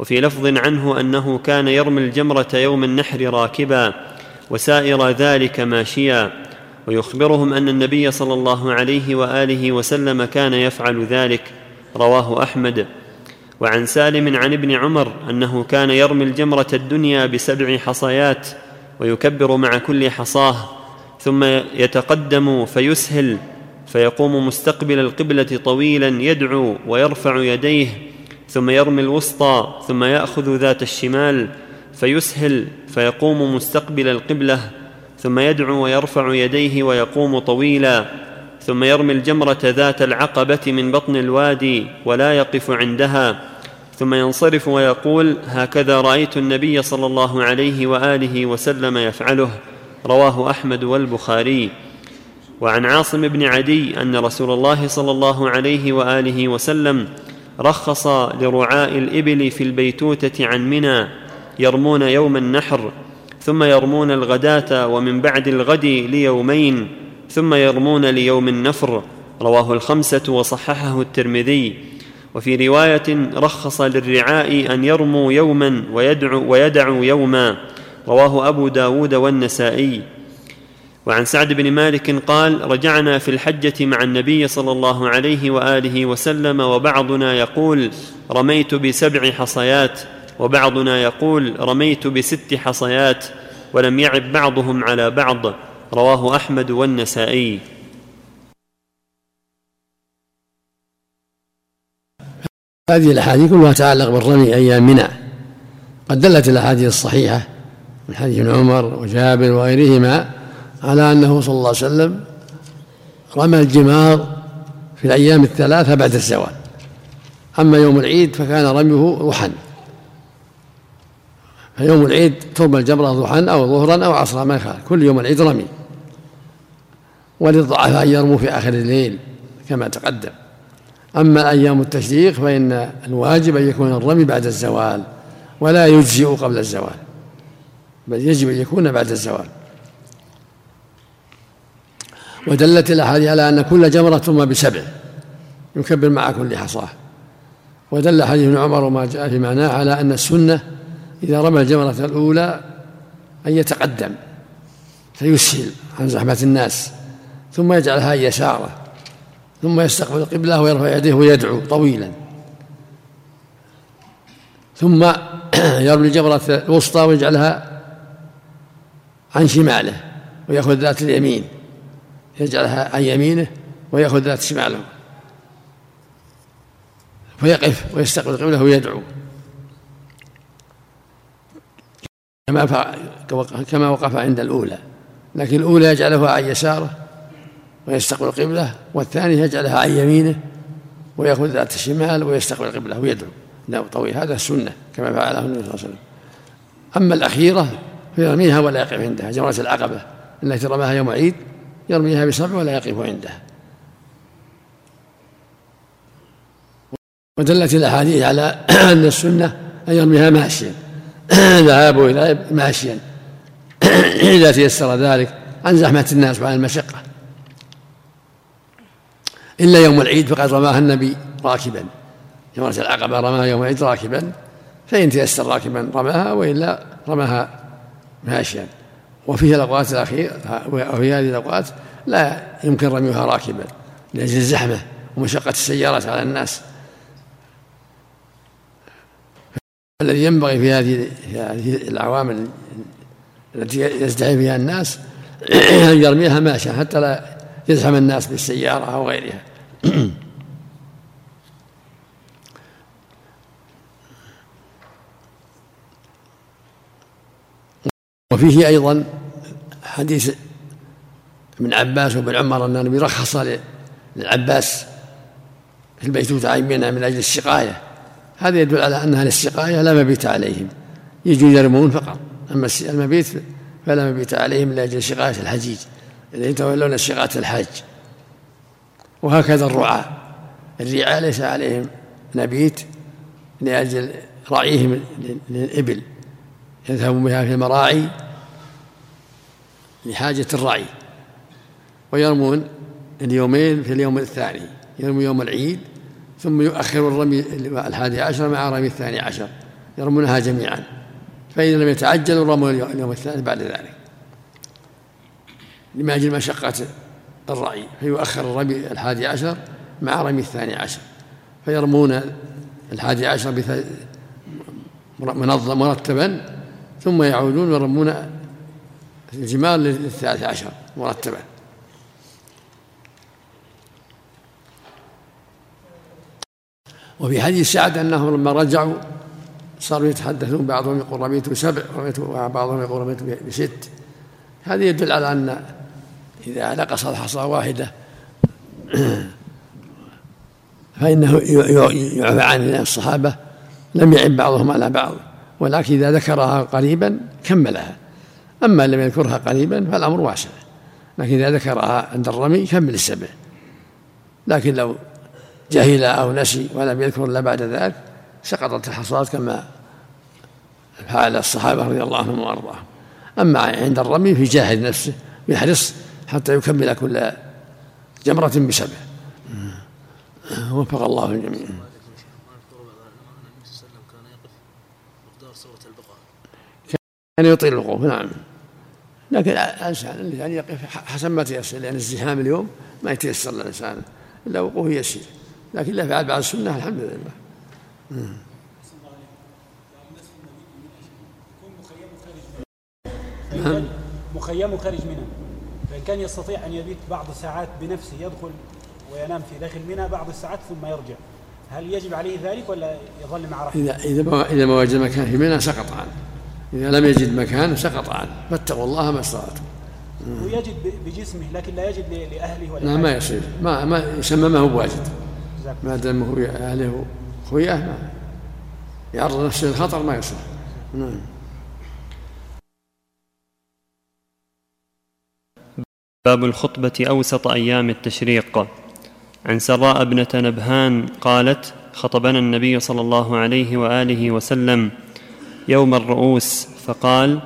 وفي لفظ عنه أنه كان يرمي الجمرة يوم النحر راكبا وسائر ذلك ماشيا ويخبرهم أن النبي صلى الله عليه وآله وسلم كان يفعل ذلك رواه أحمد. وعن سالم عن ابن عمر أنه كان يرمي الجمرة الدنيا بسبع حصيات ويكبر مع كل حصاه ثم يتقدم فيسهل فيقوم مستقبل القبلة طويلا يدعو ويرفع يديه ثم يرمي الوسطى ثم يأخذ ذات الشمال فيسهل فيقوم مستقبل القبلة ثم يدعو ويرفع يديه ويقوم طويلا ثم يرمي الجمرة ذات العقبة من بطن الوادي ولا يقف عندها ثم ينصرف ويقول هكذا رأيت النبي صلى الله عليه وآله وسلم يفعله رواه أحمد والبخاري وعن عاصم بن عدي أن رسول الله صلى الله عليه وآله وسلم رخص لرعاء الإبل في البيتوتة عن منى يرمون يوم النحر ثم يرمون الغداة ومن بعد الغد ليومين ثم يرمون ليوم النفر. رواه الخمسة وصححه الترمذي. وفي رواية رخص للرعاء أن يرموا يوما ويدعوا, ويدعوا يوما. رواه أبو داود والنسائي. وعن سعد بن مالك قال رجعنا في الحجة مع النبي صلى الله عليه وآله وسلم وبعضنا يقول رميت بسبع حصيات وبعضنا يقول رميت بست حصيات ولم يعب بعضهم على بعض. رواه أحمد والنسائي. هذه الأحاديث كلها تتعلق بالرمي أيام منى. قد دلت الأحاديث الصحيحة من حديث عمر وجابر وغيرهما على أنه صلى الله عليه وسلم رمى الجمار في الأيام الثلاثة بعد الزوال. أما يوم العيد فكان رميه ضحى فيوم العيد ترمى الجمرة ضحى أو ظهرا أو عصرا ما يخالف. كل يوم العيد رمي. وللضعفاء أن يرموا في آخر الليل كما تقدم. أما أيام التشريق فإن الواجب أن يكون الرمي بعد الزوال ولا يجزئ قبل الزوال بل يجب أن يكون بعد الزوال. ودلت الأحاديث على أن كل جمرة ترمى بسبع. يكبر مع كل حصاة. ودل حديث ابن عمر وما جاء في معناه على أن السنة إذا رمى الجمرة الأولى أن يتقدم فيسهل عن زحمة الناس ثم يجعلها يسارة ثم يستقبل القبلة ويرفع يديه ويدعو طويلا. ثم [CLEARS THROAT] يرمي الجمرة الوسطى ويجعلها عن شماله ويأخذ ذات اليمين. يجعلها عن يمينه ويأخذ ذات شماله فيقف ويستقبل القبلة ويدعو. كما كما وقف عند الأولى. لكن الأولى يجعلها عن يساره ويستقبل القبلة والثاني يجعلها عن يمينه ويأخذ ذات الشمال ويستقبل القبلة ويدعو. لا طويل هذا السنة كما فعله النبي صلى الله عليه وسلم. أما الأخيرة فيرميها ولا يقف عندها جمرة العقبة التي رماها يوم عيد يرميها بسبع ولا يقف عندها ودلت الأحاديث على [CLEARS THROAT] أن السنة أن يرميها ماشيا. [CLEARS THROAT] ذهاب إلى ماشيا. [CLEARS THROAT] إذا تيسر ذلك عن زحمة الناس وعن المشقة. إلا يوم العيد فقد رماها النبي راكبا. جمرة العقبة رماها يوم العيد راكبا. فإن تيسر راكبا رماها وإلا رماها ماشيا. وفيه الأوقات الأخيرة وفي هذه الأوقات لا يمكن رميها راكبا لأجل الزحمة ومشقة السيارات على الناس. الذي ينبغي في هذه هذه العوامل التي يزدحم فيها الناس [CLEARS THROAT] أن يرميها ماشيا حتى لا يزحم الناس بالسيارة أو غيرها. [CLEARS THROAT] وفيه أيضا حديث ابن عباس وابن عمر أن النبي رخص للعباس في البيتوتة عيمنا من أجل السقاية. هذا يدل على أنها للسقاية لا مبيت عليهم. يجوا يرمون فقط. أما المبيت فلا مبيت عليهم لأجل سقاية الحجيج. الذين يتولون سقاية الحج وهكذا الرعاة. الرعاة ليس عليهم نبيت لأجل رعيهم للإبل. يذهبون بها في المراعي لحاجة الرعي ويرمون اليومين في اليوم الثاني يرمي يوم العيد ثم يؤخر الرمي الحادي عشر مع رمي الثاني عشر يرمونها جميعا فإن لم يتعجلوا رموا اليوم الثاني بعد ذلك. لما أجل مشقة الرعي فيؤخر الرمي الحادي عشر مع رمي الثاني عشر فيرمون الحادي عشر منظم مرتبا ثم يعودون ويرمون الجمال للثالث عشر مرتبا وفي حديث سعد أنهم لما رجعوا صاروا يتحدثون بعضهم يقول رميت بسبع وبعضهم يقول رميت بست. هذا يدل على أن إذا نقص الحصى واحدة [COUGHS] فإنه يعفى عن الصحابة لم يعب بعضهم على بعض. ولكن إذا ذكرها قريبا كملها. أما لم يذكرها قريبا فالأمر واسع لكن إذا ذكرها عند الرمي كمل السبع. لكن لو جهل أو نسي ولم يذكر إلا بعد ذلك سقطت الحصاد كما فعل الصحابة رضي الله عنهم وأرضاهم. أما عند الرمي في جاهد نفسه يحرص حتى يكمل كل جمرة بسبع. وفق الله الجميع. كان يطيل الوقوف نعم. لكن الإنسان اللي يعني يقف حسب ما تيسر لأن الزحام اليوم ما يتيسر للإنسان إلا وقوف يسير. لكن لا فعل بعد السنة الحمد لله. نعم. مخيم خارج منى فإن كان يستطيع أن يبيت بعض الساعات بنفسه يدخل وينام في داخل منى بعض الساعات ثم يرجع هل يجب عليه ذلك ولا يظل مع رحمة؟ إذا إذا ما إذا ما وجد مكان في منى سقط عنه. إذا لم يجد مكان سقط عنه. فاتقوا الله ما استطعتم. ويجد بجسمه لكن لا يجد لأهله ولا لا ما يصير. ما ما يسمى ما هو بواجد ما دام هو أهله خويه ما يعرض نفسه للخطر ما يصلح نعم. باب الخطبة أوسط أيام التشريق. عن سراء ابنة نبهان قالت خطبنا النبي صلى الله عليه وآله وسلم يوم الرؤوس فقال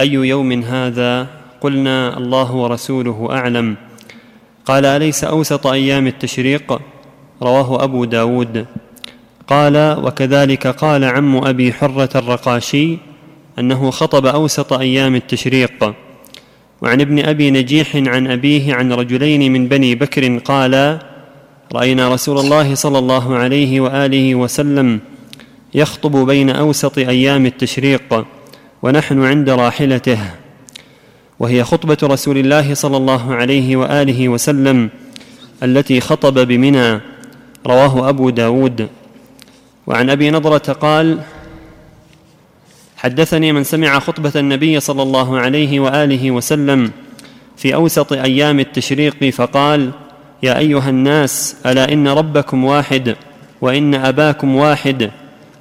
أي يوم هذا؟ قلنا الله ورسوله أعلم. قال أليس أوسط أيام التشريق؟ رواه أبو داود. قال وكذلك قال عم أبي حرة الرقاشي أنه خطب أوسط أيام التشريق. وعن ابن أبي نجيح عن أبيه عن رجلين من بني بكر قال رأينا رسول الله صلى الله عليه وآله وسلم يخطب بين أوسط أيام التشريق ونحن عند راحلته وهي خطبة رسول الله صلى الله عليه وآله وسلم التي خطب بمنى رواه أبو داود. وعن أبي نضرة قال حدثني من سمع خطبة النبي صلى الله عليه وآله وسلم في أوسط أيام التشريق فقال يا أيها الناس ألا إن ربكم واحد وإن أباكم واحد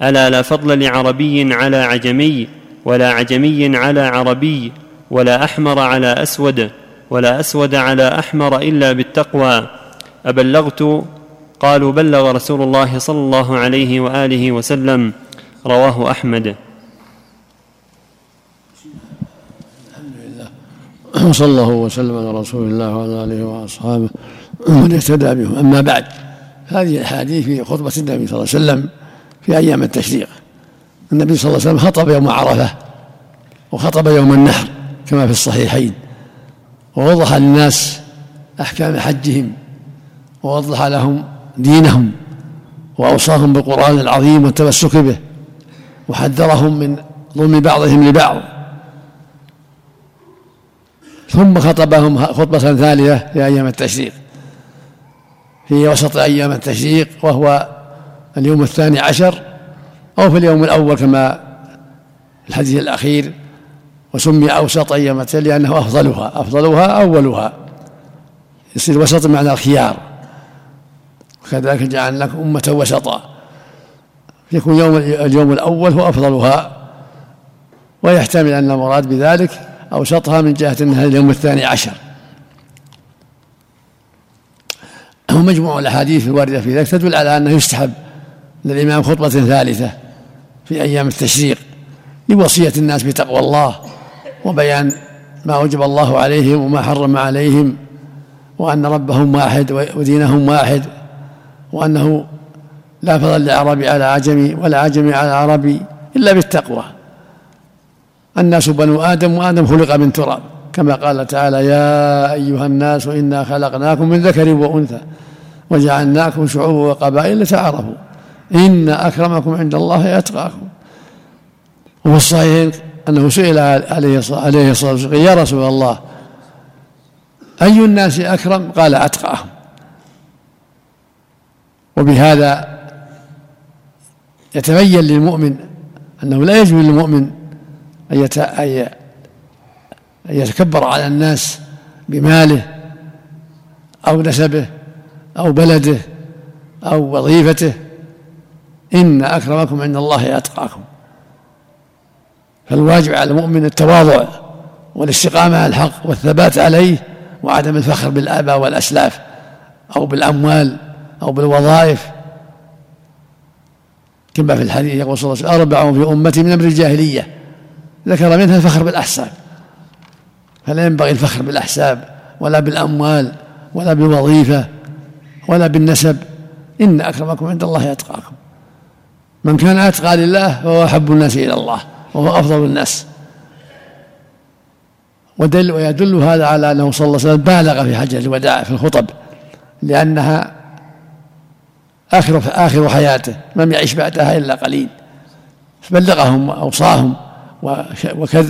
ألا لا فضل لعربي على عجمي ولا عجمي على عربي ولا أحمر على أسود ولا أسود على أحمر إلا بالتقوى. أبلغت قالوا بلغ رسول الله صلى الله عليه وآله وسلم رواه أحمد. وصلى الله وسلم على رسول الله وعلى آله وأصحابه ومن اهتدى بهم. أما بعد هذه الأحاديث في خطبة النبي صلى الله عليه وسلم في أيام التشريق. النبي صلى الله عليه وسلم خطب يوم عرفة وخطب يوم النحر كما في الصحيحين ووضح للناس أحكام حجهم ووضح لهم دينهم وأوصاهم بالقرآن العظيم والتمسك به وحذرهم من ظلم بعضهم لبعض. ثم خطبهم خطبة ثالثه في أيام التشريق. في وسط أيام التشريق وهو اليوم الثاني عشر أو في اليوم الأول كما الحديث الأخير وسمي أوسط أيام لأنه أفضلها أفضلها أولها. يصير وسط معنى الخيار. وكذلك جعل لكم أمة وسطا. يكون يوم اليوم الأول هو أفضلها. ويحتمل أن المراد بذلك أوسطها من جهة أنها اليوم الثاني عشر. ومجموع الأحاديث الواردة في ذلك تدل على أنه يستحب. للإمام خطبة ثالثة في أيام التشريق لوصية الناس بتقوى الله وبيان ما أوجب الله عليهم وما حرم عليهم وأن ربهم واحد ودينهم واحد وأنه لا فضل للعربي على عجمي ولا عجمي على عربي إلا بالتقوى. الناس بنو آدم وآدم خلق من تراب. كما قال تعالى يا أيها الناس إنا خلقناكم من ذكر وأنثى وجعلناكم شعوبا وقبائل لتعارفوا. إن أكرمكم عند الله أتقاكم. وفي الصحيحين أنه سئل عليه الصلاة والسلام يا رسول الله أي الناس أكرم؟ قال أتقاهم. وبهذا يتبين للمؤمن أنه لا يجوز للمؤمن أن يتكبر على الناس بماله أو نسبه أو بلده أو وظيفته. إن أكرمكم عند الله أتقاكم. فالواجب على المؤمن التواضع والاستقامة على الحق والثبات عليه وعدم الفخر بالآباء والأسلاف أو بالأموال أو بالوظائف. كما في الحديث يقول صلى الله عليه وسلم أربع في أمتي من أمر الجاهلية. ذكر منها الفخر بالأحساب. فلا ينبغي الفخر بالأحساب ولا بالأموال ولا بالوظيفة ولا بالنسب. إن أكرمكم عند الله أتقاكم. من كان أتقى لله فهو أحب الناس إلى الله وهو أفضل الناس. ودل ويدل هذا على أنه صلى الله عليه وسلم بالغ في حجة الوداع في الخطب لأنها آخر آخر حياته لم يعش بعدها إلا قليل. فبلغهم وأوصاهم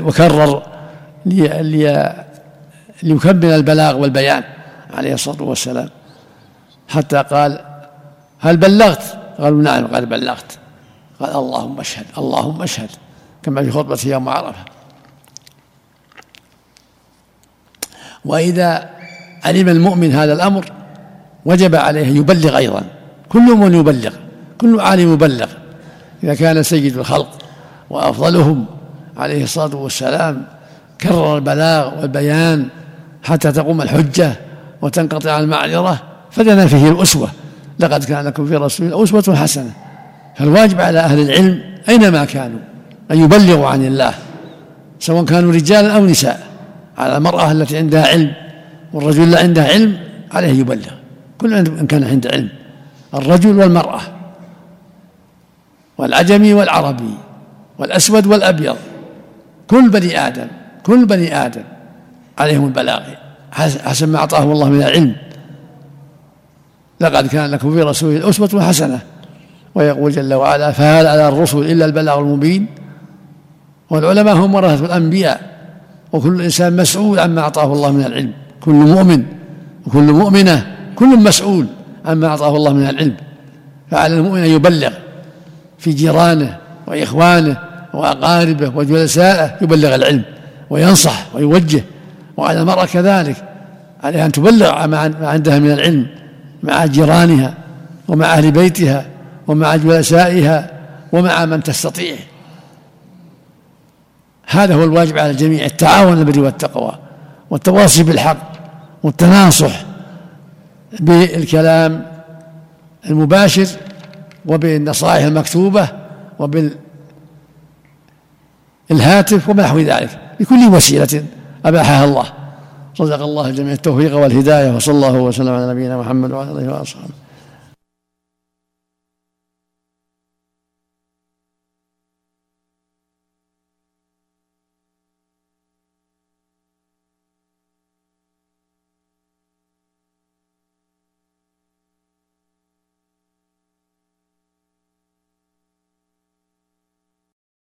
وكرر لي لي ليكمل البلاغ والبيان عليه الصلاة والسلام. حتى قال هل بلغت؟ قالوا نعم قال بلغت. قال اللهم اشهد اللهم اشهد كما في خطبة يوم عرفة. وإذا علم المؤمن هذا الأمر وجب عليه أن يبلغ أيضا. كل من يبلغ كل عالم يبلغ. إذا كان سيد الخلق وأفضلهم عليه الصلاة والسلام كرر البلاغ والبيان حتى تقوم الحجة وتنقطع المعذرة فدنا فيه الأسوة. لقد كان لكم في رسول أسوة حسنة. فالواجب على أهل العلم أينما كانوا؟ أن يبلغوا عن الله سواء كانوا رجالا أو نساء. على المرأة التي عندها علم والرجل اللي عنده علم عليه يبلغ. كل إن كان عنده علم. الرجل والمرأة والعجمي والعربي والأسود والأبيض. كل بني آدم كل بني آدم عليهم البلاغ. حسب ما أعطاهم الله من العلم. لقد كان لكم في رسول أسوة حسنة ويقول جل وعلا فهل على الرسل إلا البلاغ المبين؟ والعلماء هم ورثة الأنبياء وكل إنسان مسؤول عما أعطاه الله من العلم كل مؤمن وكل مؤمنة كل مسؤول عما أعطاه الله من العلم. فعلى المؤمن أن يبلغ في جيرانه وإخوانه وأقاربه وجلسائه يبلغ العلم وينصح ويوجه وعلى المرأة كذلك عليها أن تبلغ ما عندها من العلم مع جيرانها ومع أهل بيتها. ومع جلسائها ومع من تستطيع. هذا هو الواجب على الجميع التعاون البر والتقوى والتواصي بالحق والتناصح بالكلام المباشر وبالنصائح المكتوبة وبالهاتف وما نحو ذلك بكل وسيلة أباحها الله. رزق الله الجميع التوفيق والهداية وصلى الله وسلم على نبينا محمد وعلى آله وأصحابه.